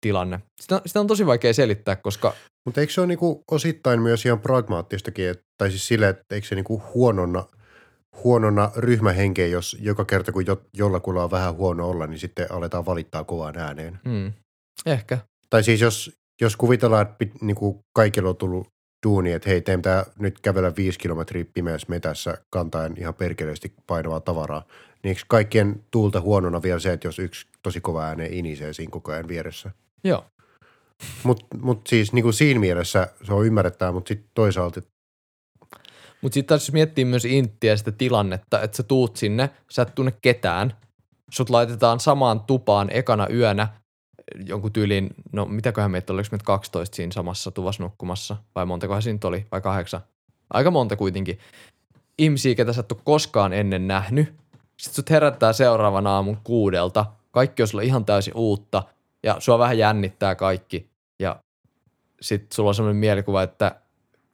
tilanne. Sitä, sitä on tosi vaikea selittää, koska Mutta eikö se ole niinku osittain myös ihan pragmaattistakin, että, tai siis sille, että eikö se niinku huononna, huonona ryhmähenkeä, jos joka kerta kun jo, jollakulla on vähän huono olla, niin sitten aletaan valittaa kovaan ääneen. hmm, ehkä. Tai siis jos, jos kuvitellaan, että pit, niinku kaikilla on tullut duuni, että hei, teidän pitää nyt kävellä viisi kilometriä pimeässä metässä kantaen ihan perkeleesti painavaa tavaraa, niin eikö kaikkien tuulta huonona vielä se, että jos yksi tosi kova ääne inisee siinä koko ajan vieressä? Joo. Mutta mut siis niinku siinä mielessä se on ymmärrettävää, mutta sitten toisaalta, et, Mutta sitten taas miettii myös Inttiä sitä tilannetta, että sä tuut sinne, sä et tunne ketään, sut laitetaan samaan tupaan ekana yönä jonkun tyylin, no mitäköhän meitä oli, oliko meitä 12 siinä samassa tuvassa nukkumassa, vai montakohan siinä oli, vai kahdeksan? Aika monta kuitenkin. Ihmisiä, ketä sä et koskaan ennen nähnyt. Sitten sut herättää seuraavan aamun kuudelta. Kaikki on sulle ihan täysin uutta ja sua vähän jännittää kaikki. Ja sitten sulla on sellainen mielikuva, että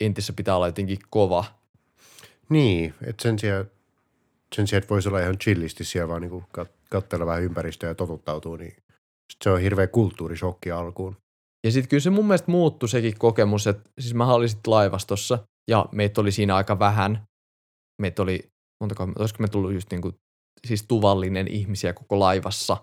Intissä pitää olla jotenkin kova. Niin, että sen sijaan, sen sijaan, että voisi olla ihan chillisti siellä vaan kat, katsella vähän ympäristöä ja totuttautuu, niin sit se on hirveä kulttuurishokki alkuun. Ja sitten kyllä se mun mielestä muuttui sekin kokemus, että siis mä olin sitten laivastossa ja meitä oli siinä aika vähän. Meitä oli, montako, olisiko me tullut just niinku, siis tuvallinen ihmisiä koko laivassa.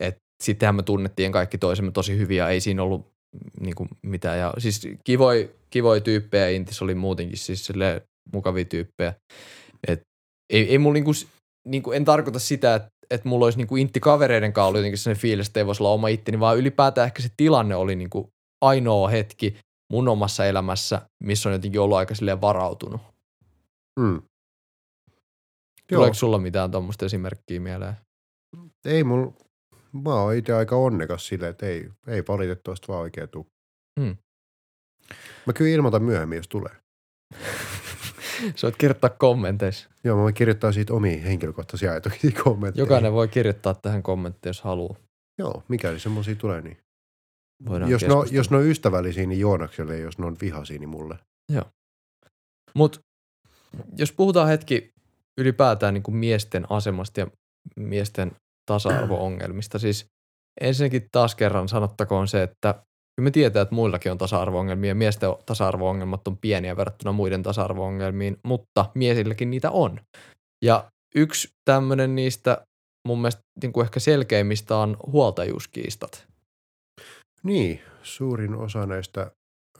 Et sittenhän me tunnettiin kaikki toisemme tosi hyvin ja ei siinä ollut niinku mitään. Ja siis kivoi, kivoi tyyppejä, Intis oli muutenkin siis silleen mukavia tyyppejä. Et ei, ei mulla niinku, niinku, en tarkoita sitä, että että mulla olisi niinku intti kavereiden kanssa ollut jotenkin sellainen fiilis, että ei voisi olla oma itteni, vaan ylipäätään ehkä se tilanne oli niinku ainoa hetki mun omassa elämässä, missä on jotenkin ollut aika silleen varautunut. Mm. Tuleeko sulla mitään tuommoista esimerkkiä mieleen? ei mulla, mä oon itse aika onnekas silleen, että ei, ei valitettavasti vaan oikein tuu. Mm. Mä kyllä ilmoitan myöhemmin, jos tulee. <laughs> Sä voit kirjoittaa kommenteissa. Joo, mä voin kirjoittaa siitä omia henkilökohtaisia ajatuksia kommentteja. Jokainen voi kirjoittaa tähän kommenttiin, jos haluaa. Joo, mikäli semmoisia tulee, niin. Voidaan Jos no, jos ne on ystävällisiä, niin Joonakselle, jos ne on vihaisia, niin mulle. Mut jos puhutaan hetki ylipäätään niin kuin miesten asemasta ja miesten tasa-arvo-ongelmista, siis ensinnäkin taas kerran sanottakoon se, että kyllä me tietää, että muillakin on tasa-arvo-ongelmia ja miesten tasa-arvo-ongelmat on pieniä verrattuna muiden tasa-arvo-ongelmiin, mutta miesilläkin niitä on. Ja yksi tämmöinen niistä mun mielestä niin kuin ehkä selkeimmistä on huoltajuuskiistat. Niin, suurin osa näistä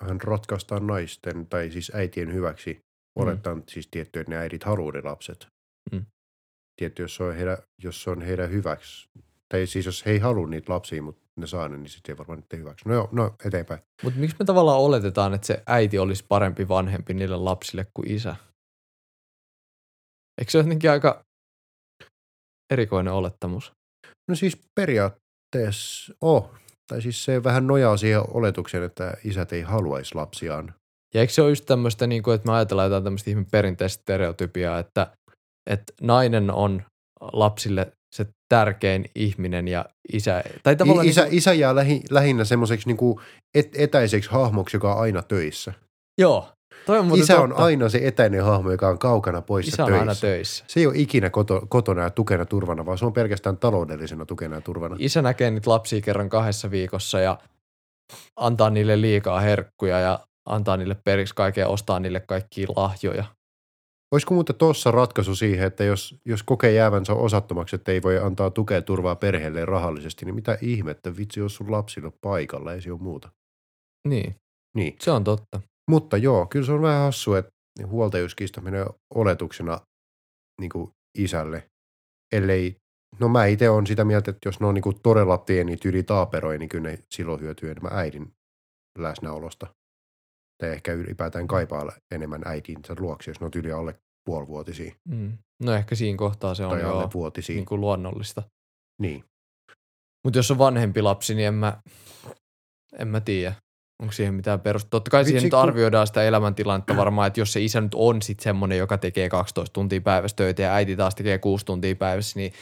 hän ratkaistaan naisten tai siis äitien hyväksi. Olettaen siis tietty, että ne äidit haluaa ne lapset. Mm. Tietty, jos se on heidän, jos se on heidän hyväksi. Tai siis jos he ei halua niitä lapsia, mutta ne saa ne, niin sitten ei varmaan niiden hyväksi. No joo, no eteenpäin. Mutta miksi me tavallaan oletetaan, että se äiti olisi parempi vanhempi niille lapsille kuin isä? Eikö se ole jotenkin aika erikoinen olettamus? No siis periaatteessa oh. Tai siis se vähän nojaa siihen oletukseen, että isät ei haluaisi lapsiaan. Ja eikö se ole just tämmöistä, niin kuin, että me ajatellaan jotain tämmöistä ihme perinteistä stereotypiaa, että, että nainen on lapsille tärkein ihminen ja isä, tai tavallaan I, isä, niin kuin, isä jää lähi, lähinnä semmoiseksi niinku et, etäiseksi hahmoksi, joka on aina töissä. joo, toi on Isä on totta. aina se etäinen hahmo, joka on kaukana poissa isä on töissä. aina töissä. Se ei ole ikinä koto, kotona ja tukena turvana, vaan se on pelkästään taloudellisena tukena ja turvana. Isä näkee niitä lapsia kerran kahdessa viikossa ja antaa niille liikaa herkkuja ja antaa niille periksi kaikkea, ostaa niille kaikkia lahjoja. Olisiko muuten tuossa ratkaisu siihen, että jos, jos kokee jäävänsä osattomaksi, että ei voi antaa tukea turvaa perheelle rahallisesti, niin mitä ihmettä, vitsi, jos sun lapsilla on paikalla, ei se ole muuta. Niin, Niin. se on totta. Mutta joo, kyllä se on vähän hassu, että huoltajuuskiista menee oletuksena niin kuin isälle, ellei, no mä itse on sitä mieltä, että jos ne on niin kuin todella pieni tyli taaperoi, niin kyllä ne silloin hyötyy enemmän äidin läsnäolosta. Tai ehkä ylipäätään kaipaa enemmän äitinsä luokse, jos ne on tyli alle puolivuotisia Mm. No ehkä siinä kohtaa se on tai jo vuotisia. niin Niin, kuin luonnollista. niin. Mutta jos on vanhempi lapsi, niin en mä, en mä tiedä. Onko siihen mitään perusta? Totta kai siihen Vitsi, nyt kun- arvioidaan sitä elämäntilannetta varmaan, että jos se isä nyt on sitten semmoinen, joka tekee 12 tuntia päivässä töitä ja äiti taas tekee 6 tuntia päivässä, niin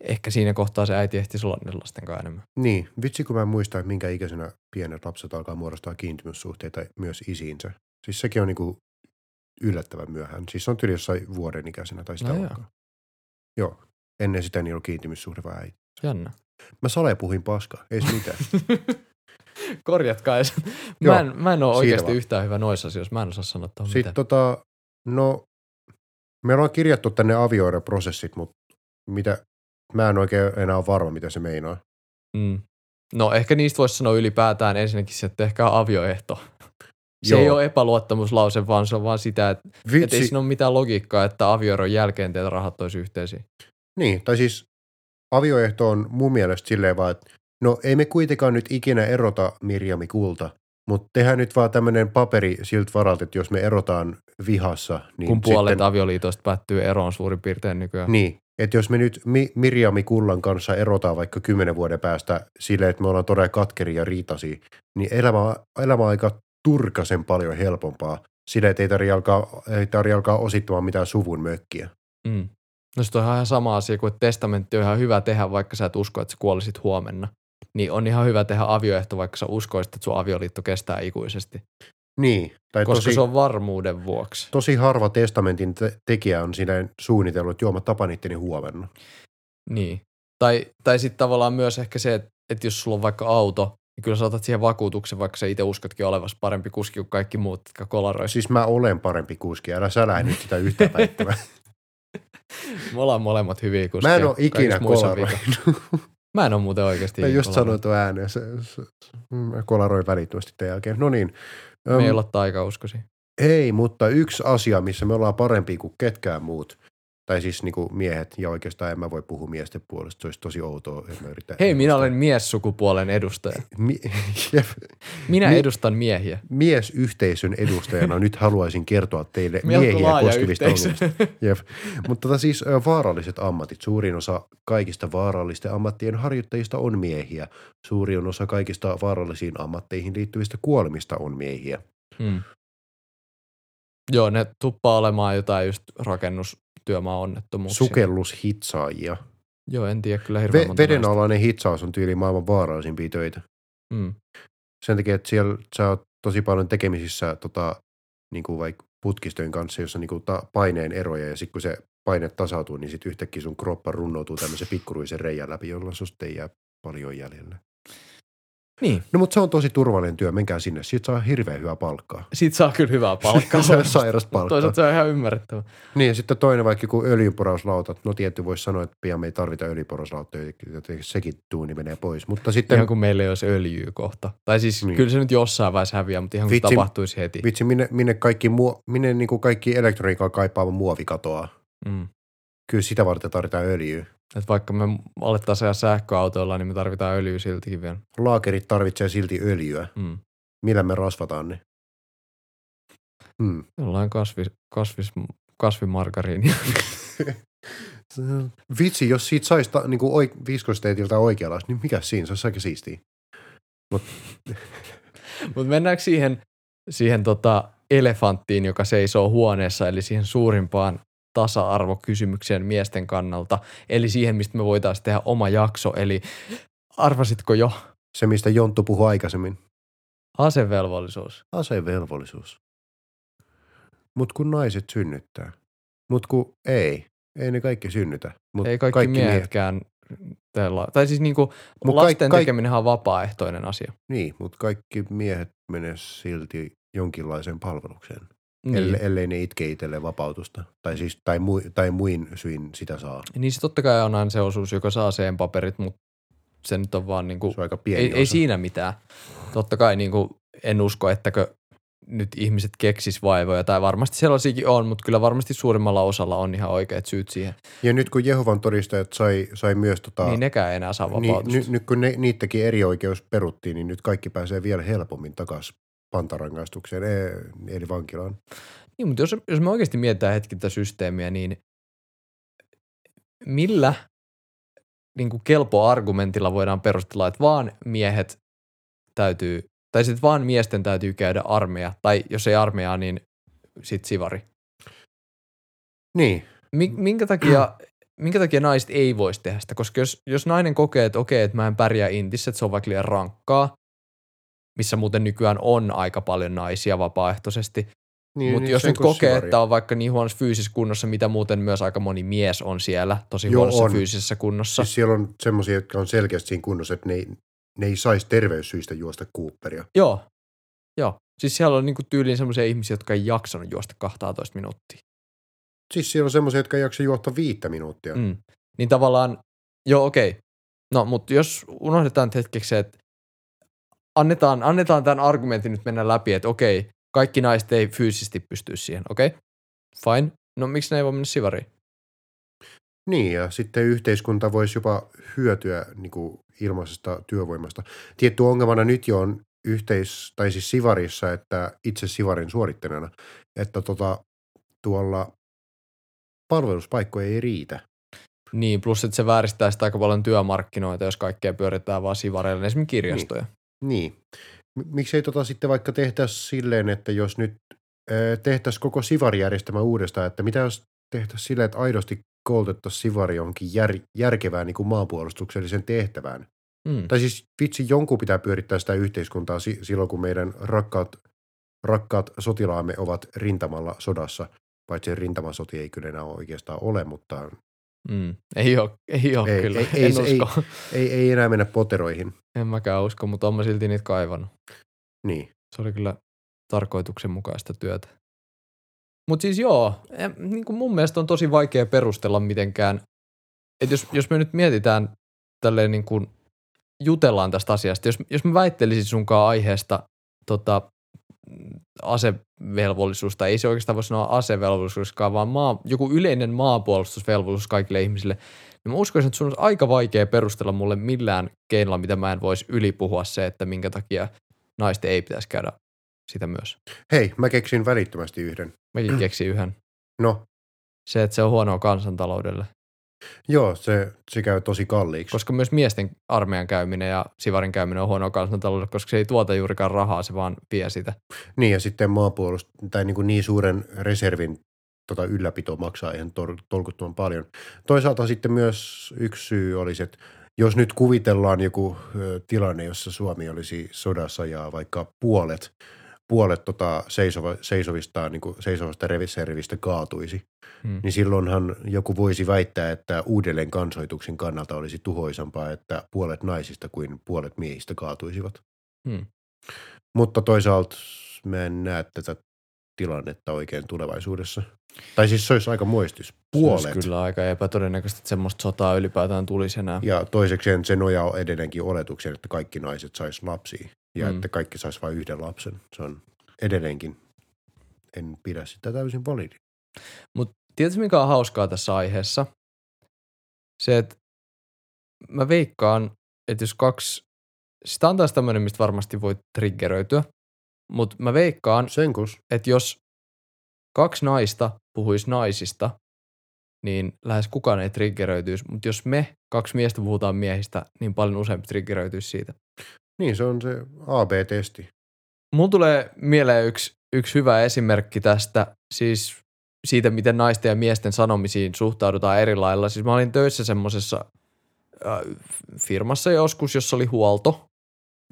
ehkä siinä kohtaa se äiti ehtisi olla niiden lasten kanssa enemmän. Niin, vitsi kun mä en muista, että minkä ikäisenä pienet lapset alkaa muodostaa kiintymyssuhteita myös isiinsä. Siis sekin on niinku yllättävän myöhään. Siis se on tyyli jossain vuoden ikäisenä tai sitä No joo. Joo. Ennen sitä niin on kiintymyssuhde vai äiti. Jännä. Mä sale puhuin paska, ei se mitään. <laughs> Korjatkaa. Joo, Mä en, mä en ole oikeasti vaan. yhtään hyvä noissa asioissa. Mä en osaa sanoa tuohon Sitten mitään. tota, no, me ollaan kirjattu tänne avioeroprosessit, mutta mitä, mä en oikein enää ole varma, mitä se meinaa. Mm. No ehkä niistä voisi sanoa ylipäätään ensinnäkin se, että tehkää avioehto. Se Joo. ei ole epäluottamuslause, vaan se on vaan sitä, että et ei siinä ole mitään logiikkaa, että avioeron jälkeen teitä rahat olisi yhteisiä. Niin, tai siis avioehto on mun mielestä silleen vaan, että no ei me kuitenkaan nyt ikinä erota Mirjami Kulta, mutta tehdään nyt vaan tämmöinen paperi siltä varalta, että jos me erotaan vihassa, niin kun puolet sitten, avioliitosta päättyy eroon suurin piirtein nykyään. Niin, että jos me nyt Mi- Mirjami Kullan kanssa erotaan vaikka kymmenen vuoden päästä silleen, että me ollaan todella katkeria ja riitasi, niin elämä, elämä on aika turkasen paljon helpompaa. Sillä, että ei tarvitse alkaa, ei tarvitse alkaa osittamaan mitään suvun mökkiä. Mm. No sit on ihan sama asia kuin, että testamentti on ihan hyvä tehdä, vaikka sä et usko, että sä kuolisit huomenna. Niin on ihan hyvä tehdä avioehto, vaikka sä uskoisit, että sun avioliitto kestää ikuisesti. Niin, tai Koska tosi, se on varmuuden vuoksi. tosi harva testamentin te- tekijä on siinä suunnitellut, että joo, mä tapan itteni huomenna. Niin. Tai, tai sitten tavallaan myös ehkä se, että, että jos sulla on vaikka auto, niin kyllä sä otat siihen vakuutuksen, vaikka sä itse uskotkin olevasi parempi kuski kuin kaikki muut, jotka kolaroisi. Siis mä olen parempi kuski, älä sä lähde nyt sitä yhtään <laughs> väittämään. Me ollaan molemmat hyviä kuskeja. Mä en ole ikinä kolaroinut. Mä en ole muuten oikeasti Mä just sanoin tuon ääneen, se, se, se, mä kolaroin välittömästi tämän jälkeen. No niin. Me ei Öm, olla taikauskosi. Ei, mutta yksi asia, missä me ollaan parempi kuin ketkään muut, tai siis niin kuin miehet, ja oikeastaan en mä voi puhua miesten puolesta, se olisi tosi outoa, että mä yritän. Hei, minä olen miessukupuolen edustaja. Mi-. <laughs> Minä Mi- edustan miehiä. miesyhteisön edustajana nyt haluaisin kertoa teille Melko miehiä koskevista ongelmista. Jep. Mutta tota siis vaaralliset ammatit. Suurin osa kaikista vaarallisten ammattien harjoittajista on miehiä. Suurin osa kaikista vaarallisiin ammatteihin liittyvistä kuolemista on miehiä. Hmm. Joo, ne tuppaa olemaan jotain just rakennustyömaa onnettomuuksia. Sukellushitsaajia. Joo, en tiedä kyllä hirveän Ve- vedenalainen hitsaus on tyyli maailman vaarallisimpia töitä. Mm. Sen takia, että siellä sä oot tosi paljon tekemisissä tota, niin kuin vaikka putkistojen kanssa, jossa niin kuin ta- paineen eroja ja sitten kun se paine tasautuu, niin sitten yhtäkkiä sun kroppa runnoutuu tämmöisen pikkuruisen reijän läpi, jolloin susta ei jää paljon jäljelle. Niin, No mutta se on tosi turvallinen työ, menkää sinne. Siitä saa hirveän hyvää palkkaa. siitä saa kyllä hyvää <laughs> palkkaa. se on sairasta Mut palkkaa. Toisaalta se on ihan ymmärrettävä. Niin ja sitten toinen vaikka joku öljynporauslautat. No tietty voisi sanoa, että pian me ei tarvita öljynporauslauttoja, joten sekin tuuni menee pois. Mutta sitten Ihan kuin meillä ei olisi öljyä kohta. Tai siis Niin. kyllä se nyt jossain vaiheessa häviää, mutta ihan kuin Vitsi- tapahtuisi heti. vitsi, minne, minne kaikki, muo, minne niin kuin kaikki elektroniikkaa kaipaava muovi katoaa. Mm. Kyllä sitä varten tarvitaan öljyä. Et vaikka me alettaisiin ajaa sähköautoilla, niin me tarvitaan öljyä siltikin vielä. Laakerit tarvitsee silti öljyä. Mm. Millä me rasvataan ne? Hmm. Jollain kasvis, kasvis, kasvimargariinia. <laughs> Vitsi, jos siitä saisi ta, niin kuin oik, viskosteetilta oikeanlaista, niin mikä siinä? Se olisi aika siistiä. Mutta <laughs> mennäänkö siihen, siihen tota elefanttiin, joka seisoo huoneessa, eli siihen suurimpaan tasa-arvokysymykseen miesten kannalta, eli siihen, mistä me voitaisiin tehdä oma jakso, eli arvasitko jo Se, mistä Jonttu puhui aikaisemmin. asevelvollisuus? Asevelvollisuus. Mut kun naiset synnyttää. Mut kun ei. Ei ne kaikki synnytä. Mut Ei kaikki, kaikki miehetkään Tella- Tai siis niinku Mut lasten kaik- tekeminenhän on vapaaehtoinen asia. Niin, mutta kaikki miehet menee silti jonkinlaiseen palvelukseen, Niin. niin. ellei, ne itke itselleen vapautusta. Tai, siis, tai, mui, tai muin syin sitä saa. niin se totta kai on aina se osuus, joka saa sen paperit, mutta se nyt on vaan niinku, Se on aika pieni ei, osa. ei siinä mitään. Totta kai niinku, en usko, ettäkö nyt ihmiset keksis vaivoja, tai varmasti sellaisiakin on, mutta kyllä varmasti suurimmalla osalla on ihan oikeat syyt siihen. Ja nyt kun Jehovan todistajat sai, sai myös tota, Niin nekään ei enää saa niin, vapautusta. nyt, nyt kun ne, niittäkin eri oikeus peruttiin, niin nyt kaikki pääsee vielä helpommin takaisin pantarangaistukseen, ee, eli vankilaan. Niin, mutta jos, jos me oikeasti mietitään hetki tätä systeemiä, niin millä niin kuin kelpo argumentilla voidaan perustella, että vaan miehet täytyy, tai sitten vaan miesten täytyy käydä armeija, tai jos ei armeijaa, niin sit sivari. Niin, Mi- Minkä takia, minkä takia naiset ei voisi tehdä sitä? Koska jos, jos nainen kokee, että okei, että mä en pärjää intissä, että se on vaikka liian rankkaa, missä muuten nykyään on aika paljon naisia vapaaehtoisesti, niin mutta niin jos nyt kokee, sivari. että on vaikka niin huonossa fyysisessä kunnossa, mitä muuten myös aika moni mies on siellä, tosi Joo, huonossa on. fyysisessä kunnossa. Siis siellä on semmoisia, jotka on selkeästi siinä kunnossa, että ne ei, ne ei saisi terveyssyistä juosta Cooperia. Joo, joo. Siis siellä on niinku tyyliin semmoisia ihmisiä, jotka ei jaksanut juosta 12 minuuttia. Siis siellä on semmoisia, jotka ei jaksa juosta viittä minuuttia. Mm. Niin tavallaan, joo okei. No, mutta jos unohdetaan hetkeksi että annetaan, annetaan tämän argumentin nyt mennä läpi, että okei, kaikki naiset ei fyysisesti pysty siihen, okei? Fine. No miksi ne ei voi mennä sivariin? Niin, ja sitten yhteiskunta voisi jopa hyötyä niin kuin ilmaisesta työvoimasta. Tietty ongelmana nyt jo on yhteis, tai siis Sivarissa, että itse Sivarin suorittajana, että tota, tuolla palveluspaikkoja ei riitä. Niin, plus että se vääristää sitä aika paljon työmarkkinoita, jos kaikkea pyöritetään vaan sivareilla, esimerkiksi kirjastoja. Niin. M- Miksei tota sitten vaikka tehtäisi silleen, että jos nyt tehtäisiin koko Sivari-järjestelmä uudestaan, että mitä jos tehtäisiin silleen, että aidosti koulutettaisiin Sivari johonkin jär, järkevään niin kuin maanpuolustukselliseen tehtävään. Mm. Tai siis vitsi, jonkun pitää pyörittää sitä yhteiskuntaa si- silloin, kun meidän rakkaat, rakkaat sotilaamme ovat rintamalla sodassa. Paitsi rintamasoti ei kyllä enää oikeastaan ole, mutta Mm. Ei ole, ei ole Ei, kyllä. ei- <laughs> en ei- usko. ei, ei enää mennä poteroihin. En mäkään usko, mutta on mä silti niitä kaivannut. Niin. Se oli kyllä tarkoituksenmukaista työtä. Mutta siis joo, en, niin kuin mun mielestä on tosi vaikea perustella mitenkään. Että jos, jos me nyt mietitään tälleen niin kuin jutellaan tästä asiasta, jos, jos mä väittelisin sunkaan aiheesta tota, asevelvollisuus, tai ei se oikeastaan voi sanoa asevelvollisuuskaan, vaan maa, joku yleinen maanpuolustusvelvollisuus kaikille ihmisille, niin mä uskoisin, että sun olisi aika vaikea perustella mulle millään keinolla, mitä mä en voisi ylipuhua se, että minkä takia naisten ei pitäisi käydä sitä myös. Hei, mä keksin välittömästi yhden. Mäkin keksin yhden. No, Se, että se on huonoa kansantaloudelle. Joo, se, se käy tosi kalliiksi. Koska myös miesten armeijan käyminen ja sivarin käyminen on huonoa kansantaloudelle, koska se ei tuota juurikaan rahaa, se vaan vie sitä. Niin, ja sitten maanpuolust tai niin, kuin niin suuren reservin tota ylläpito maksaa ihan tor- tolkuttoman paljon. Toisaalta sitten myös yksi syy olisi, että jos nyt kuvitellaan joku tilanne, jossa Suomi olisi sodassa ja vaikka puolet, puolet tota seisova, seisovista, niin kuin seisovasta reservistä kaatuisi, Hmm. niin silloinhan joku voisi väittää, että uudelleen kansoituksen kannalta olisi tuhoisampaa, että puolet naisista kuin puolet miehistä kaatuisivat. Hmm. Mutta toisaalta mä en näe tätä tilannetta oikein tulevaisuudessa. Tai siis se olisi aika muistus. Se Puolet. olisi kyllä aika epätodennäköistä, että semmoista sotaa ylipäätään tulisi enää. Ja toisekseen se nojaa edelleenkin oletukseen, että kaikki naiset sais lapsia ja Mm. että kaikki sais vain yhden lapsen. Se on edelleenkin, en pidä sitä täysin validi. Tiedätkö, mikä on hauskaa tässä aiheessa? Se, että mä veikkaan, että jos kaksi, sitä on taas tämmöinen, mistä varmasti voi triggeröityä, mutta mä veikkaan, Senkus. että jos kaksi naista puhuisi naisista, niin lähes kukaan ei triggeröityisi, mutta jos me kaksi miestä puhutaan miehistä, niin paljon useampi triggeröityisi siitä. Niin, se on se AB-testi. Mulla tulee mieleen yksi, yksi hyvä esimerkki tästä, siis siitä, miten naisten ja miesten sanomisiin suhtaudutaan eri lailla. Siis mä olin töissä semmoisessa äh, firmassa joskus, jossa oli huolto,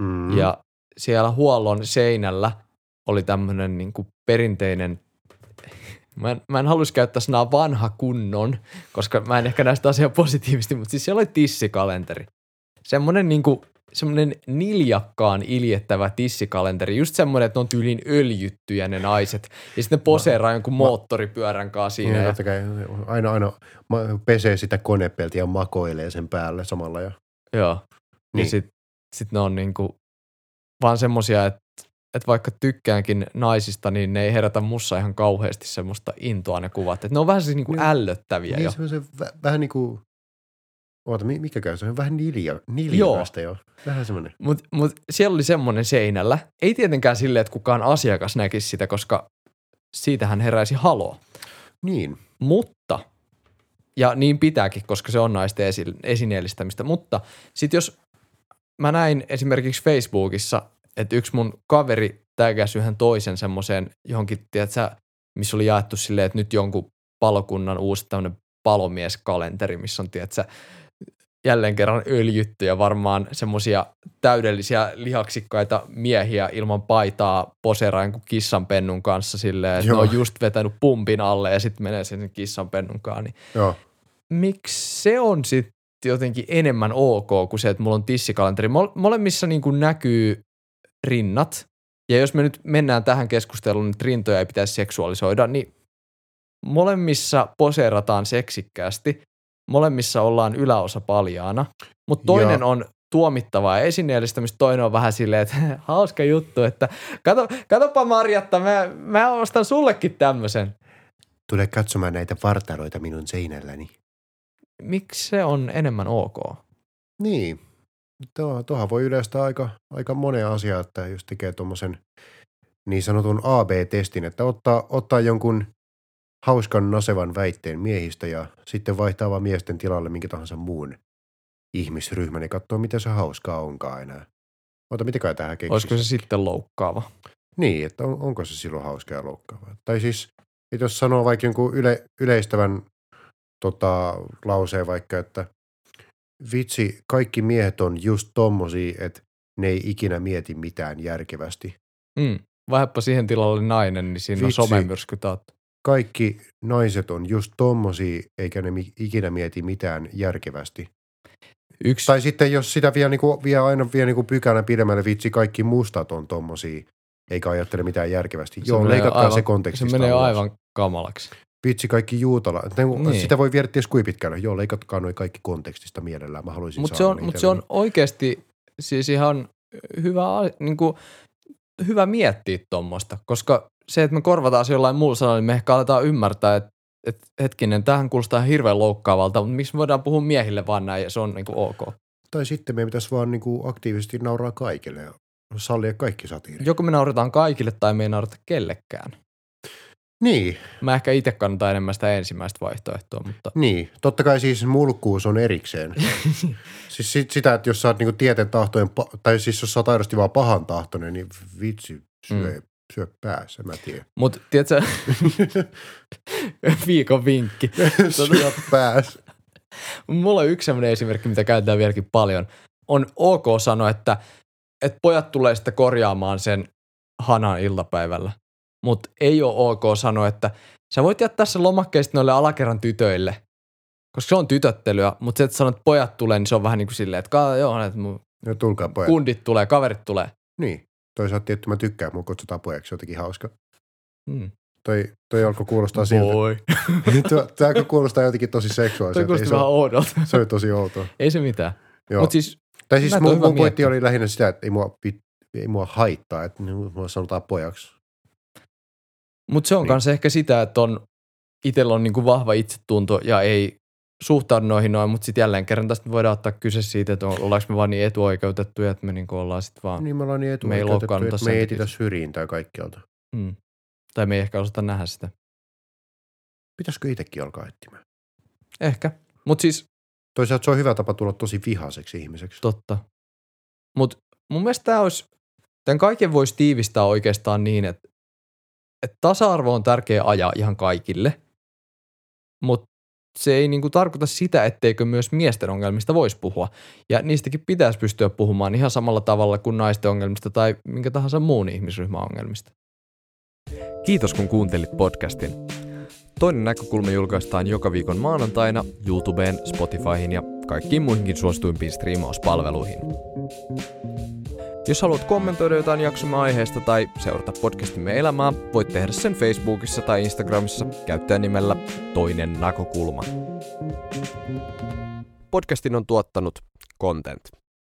Mm. ja siellä huollon seinällä oli tämmöinen niin perinteinen, Mä en, mä en haluaisi käyttää sanaa vanha kunnon, koska mä en ehkä näistä asiaa positiivisesti, mutta siis siellä oli tissikalenteri. Semmoinen niinku, semmoinen niljakkaan iljettävä tissikalenteri, just semmoinen, että ne on tyyliin öljyttyjä ne naiset. Ja sitten ne poseeraa jonkun moottoripyörän kanssa siinä. Niin, Ja, kai, aina, aina pesee sitä konepeltiä ja makoilee sen päälle samalla. Ja, joo. Niin. Ja sit, sit ne on niinku vaan semmosia, että et vaikka tykkäänkin naisista, niin ne ei herätä mussa ihan kauheasti semmoista intoa ne kuvat. Et ne on vähän siis niinku Niin. ällöttäviä niin jo. vähän niin kuin, oota, mi- mikä käy, se on vähän nilja, niljakasta jo. Vähän semmoinen. Mutta mut siellä oli semmoinen seinällä. Ei tietenkään silleen, että kukaan asiakas näkisi sitä, koska siitähän heräisi halo. Niin, Mutta, ja niin pitääkin, koska se on naisten esi- esineellistämistä, mutta sitten jos mä näin esimerkiksi Facebookissa, että yksi mun kaveri tägäsi yhden toisen semmoiseen johonkin, tiedätkö, missä oli jaettu silleen, että nyt jonkun palokunnan uusi tämmöinen palomieskalenteri, missä on, tiedätkö, jälleen kerran öljytty ja varmaan semmoisia täydellisiä lihaksikkaita miehiä ilman paitaa poseraa jonkun kissanpennun kanssa silleen, että ne Joo. on just vetänyt pumpin alle ja sitten menee sen kissanpennunkaan. Niin joo. miksi se on sitten jotenkin enemmän ok kuin se, että mulla on tissikalenteri? Mole- Molemmissa niin kuin näkyy rinnat. Ja jos me nyt mennään tähän keskusteluun, että rintoja ei pitäisi seksuaalisoida, niin molemmissa poseerataan seksikkäästi. Molemmissa ollaan yläosa paljaana. Mutta toinen Ja- on tuomittavaa esineellistämistä, toinen on vähän silleen, että <laughs> hauska juttu, että kato, katoppa Marjatta, mä, mä ostan sullekin tämmöisen. Tule katsomaan näitä vartaloita minun seinälläni. Miksi se on enemmän ok? Niin, Tuo, tuohan voi yleistää aika, aika monen asiaa, että jos tekee tuommoisen niin sanotun AB-testin, että ottaa, ottaa jonkun hauskan nasevan väitteen miehistä ja sitten vaihtaa vaan miesten tilalle minkä tahansa muun ihmisryhmän ja katsoo, miten se hauskaa onkaan enää. Ota, mitä kai tähän keksisi? Olisiko se sitten loukkaava? Niin, että on, onko se silloin hauskaa ja loukkaavaa. Tai siis, että jos sanoo vaikka jonkun yle, yleistävän tota, lauseen vaikka, että vitsi, kaikki miehet on just tommosia, että ne ei ikinä mieti mitään järkevästi. Mm. Vaihappa siihen tilalle nainen, niin siinä Vitsi. on somemyrsky taattu. Kaikki naiset on just tommosia, eikä ne ikinä mieti mitään järkevästi. Yksi, Tai sitten jos sitä vie, niinku, vie aina vie niinku pykälän pidemmälle, vitsi, kaikki mustat on tommosia, eikä ajattele mitään järkevästi. Se Joo, menee leikatkaa aivan- se kontekstista se menee ulos. aivan kamalaksi. vitsi kaikki juutala. Niin. Niin. Sitä voi viedä ties kuin pitkälle. Joo, leikatkaa noin kaikki kontekstista mielellään. Mä haluaisin Mutta se, on, mut se on oikeasti siis ihan hyvä, a- niinku, hyvä miettiä tuommoista, koska se, että me korvataan se jollain muulla sanalla, niin me ehkä aletaan ymmärtää, että et, hetkinen, tähän kuulostaa hirveän loukkaavalta, mutta miksi me voidaan puhua miehille vaan näin ja se on niinku ok. Tai sitten meidän pitäisi vaan niinku aktiivisesti nauraa kaikille ja sallia kaikki satiiri. Joko me nauretaan kaikille tai me ei naurata kellekään. Niin, Mä ehkä itse kannatan enemmän sitä ensimmäistä vaihtoehtoa, mutta niin. Totta kai siis mulkkuus on erikseen. <laughs> siis sit, sitä, että jos sä oot niinku tieten tahtojen, pa- tai siis jos sä oot aidosti vaan pahan tahtoinen, niin vitsi, syö, mm. Syö päässä, mä tiedän. Mut tiedätkö, <laughs> viikon vinkki. <laughs> syö päässä. Mulla on yksi sellainen esimerkki, mitä käytetään vieläkin paljon. On ok sanoa, että, että pojat tulee sitten korjaamaan sen hanan iltapäivällä. Mutta ei ole ok sanoa, että sä voit jättää sen lomakkeesta noille alakerran tytöille, koska se on tytöttelyä, mutta se, että sanot, että pojat tulee, niin se on vähän niin kuin silleen, että joo, että mun No tulkaa pojat. kundit tulee, kaverit tulee. Niin. Toisaalta tietty mä tykkään, mun kutsutaan pojaksi, jotenkin hauska. Hmm. Toi, toi alkoi kuulostaa siltä. Voi. <laughs> Tämä alkoi kuulostaa jotenkin tosi Toi seksuaaliselta. Ei kuulosti se, vähän oudolta. se oli tosi outoa. ei se mitään. Joo. Mutta siis, tai siis mun, mun pointti oli lähinnä sitä, että ei mua, ei mua haittaa, että mua sanotaan pojaksi. mut se on Niin. myös ehkä sitä, että on, itsellä on niinku vahva itsetunto ja ei suhtaudu noihin noin, mutta sitten jälleen kerran tästä voidaan ottaa kyse siitä, että ollaanko me vaan niin etuoikeutettuja, että me niinku ollaan sitten vaan, Niin me ollaan niin Me ei että me etitä syrjintää kaikkialta. mm. tai me ei ehkä osata nähdä sitä. Pitäisikö itsekin alkaa etsimään? Ehkä. Mutta siis Toisaalta se on hyvä tapa tulla tosi vihaiseksi ihmiseksi. totta. Mutta mun mielestä tämä olisi, tämän kaiken voisi tiivistää oikeastaan niin, että, että tasa-arvo on tärkeä ajaa ihan kaikille, mutta se ei niinku tarkoita sitä, etteikö myös miesten ongelmista voisi puhua. Ja niistäkin pitäisi pystyä puhumaan ihan samalla tavalla kuin naisten ongelmista tai minkä tahansa muun ihmisryhmän ongelmista. Kiitos kun kuuntelit podcastin. Toinen näkökulma julkaistaan joka viikon maanantaina YouTubeen, Spotifyhin ja kaikkiin muihinkin suosituimpiin striimauspalveluihin. Jos haluat kommentoida jotain jaksomme aiheesta tai seurata podcastimme elämää, voit tehdä sen Facebookissa tai Instagramissa käyttäjänimellä Toinen näkökulma. Podcastin on tuottanut Content.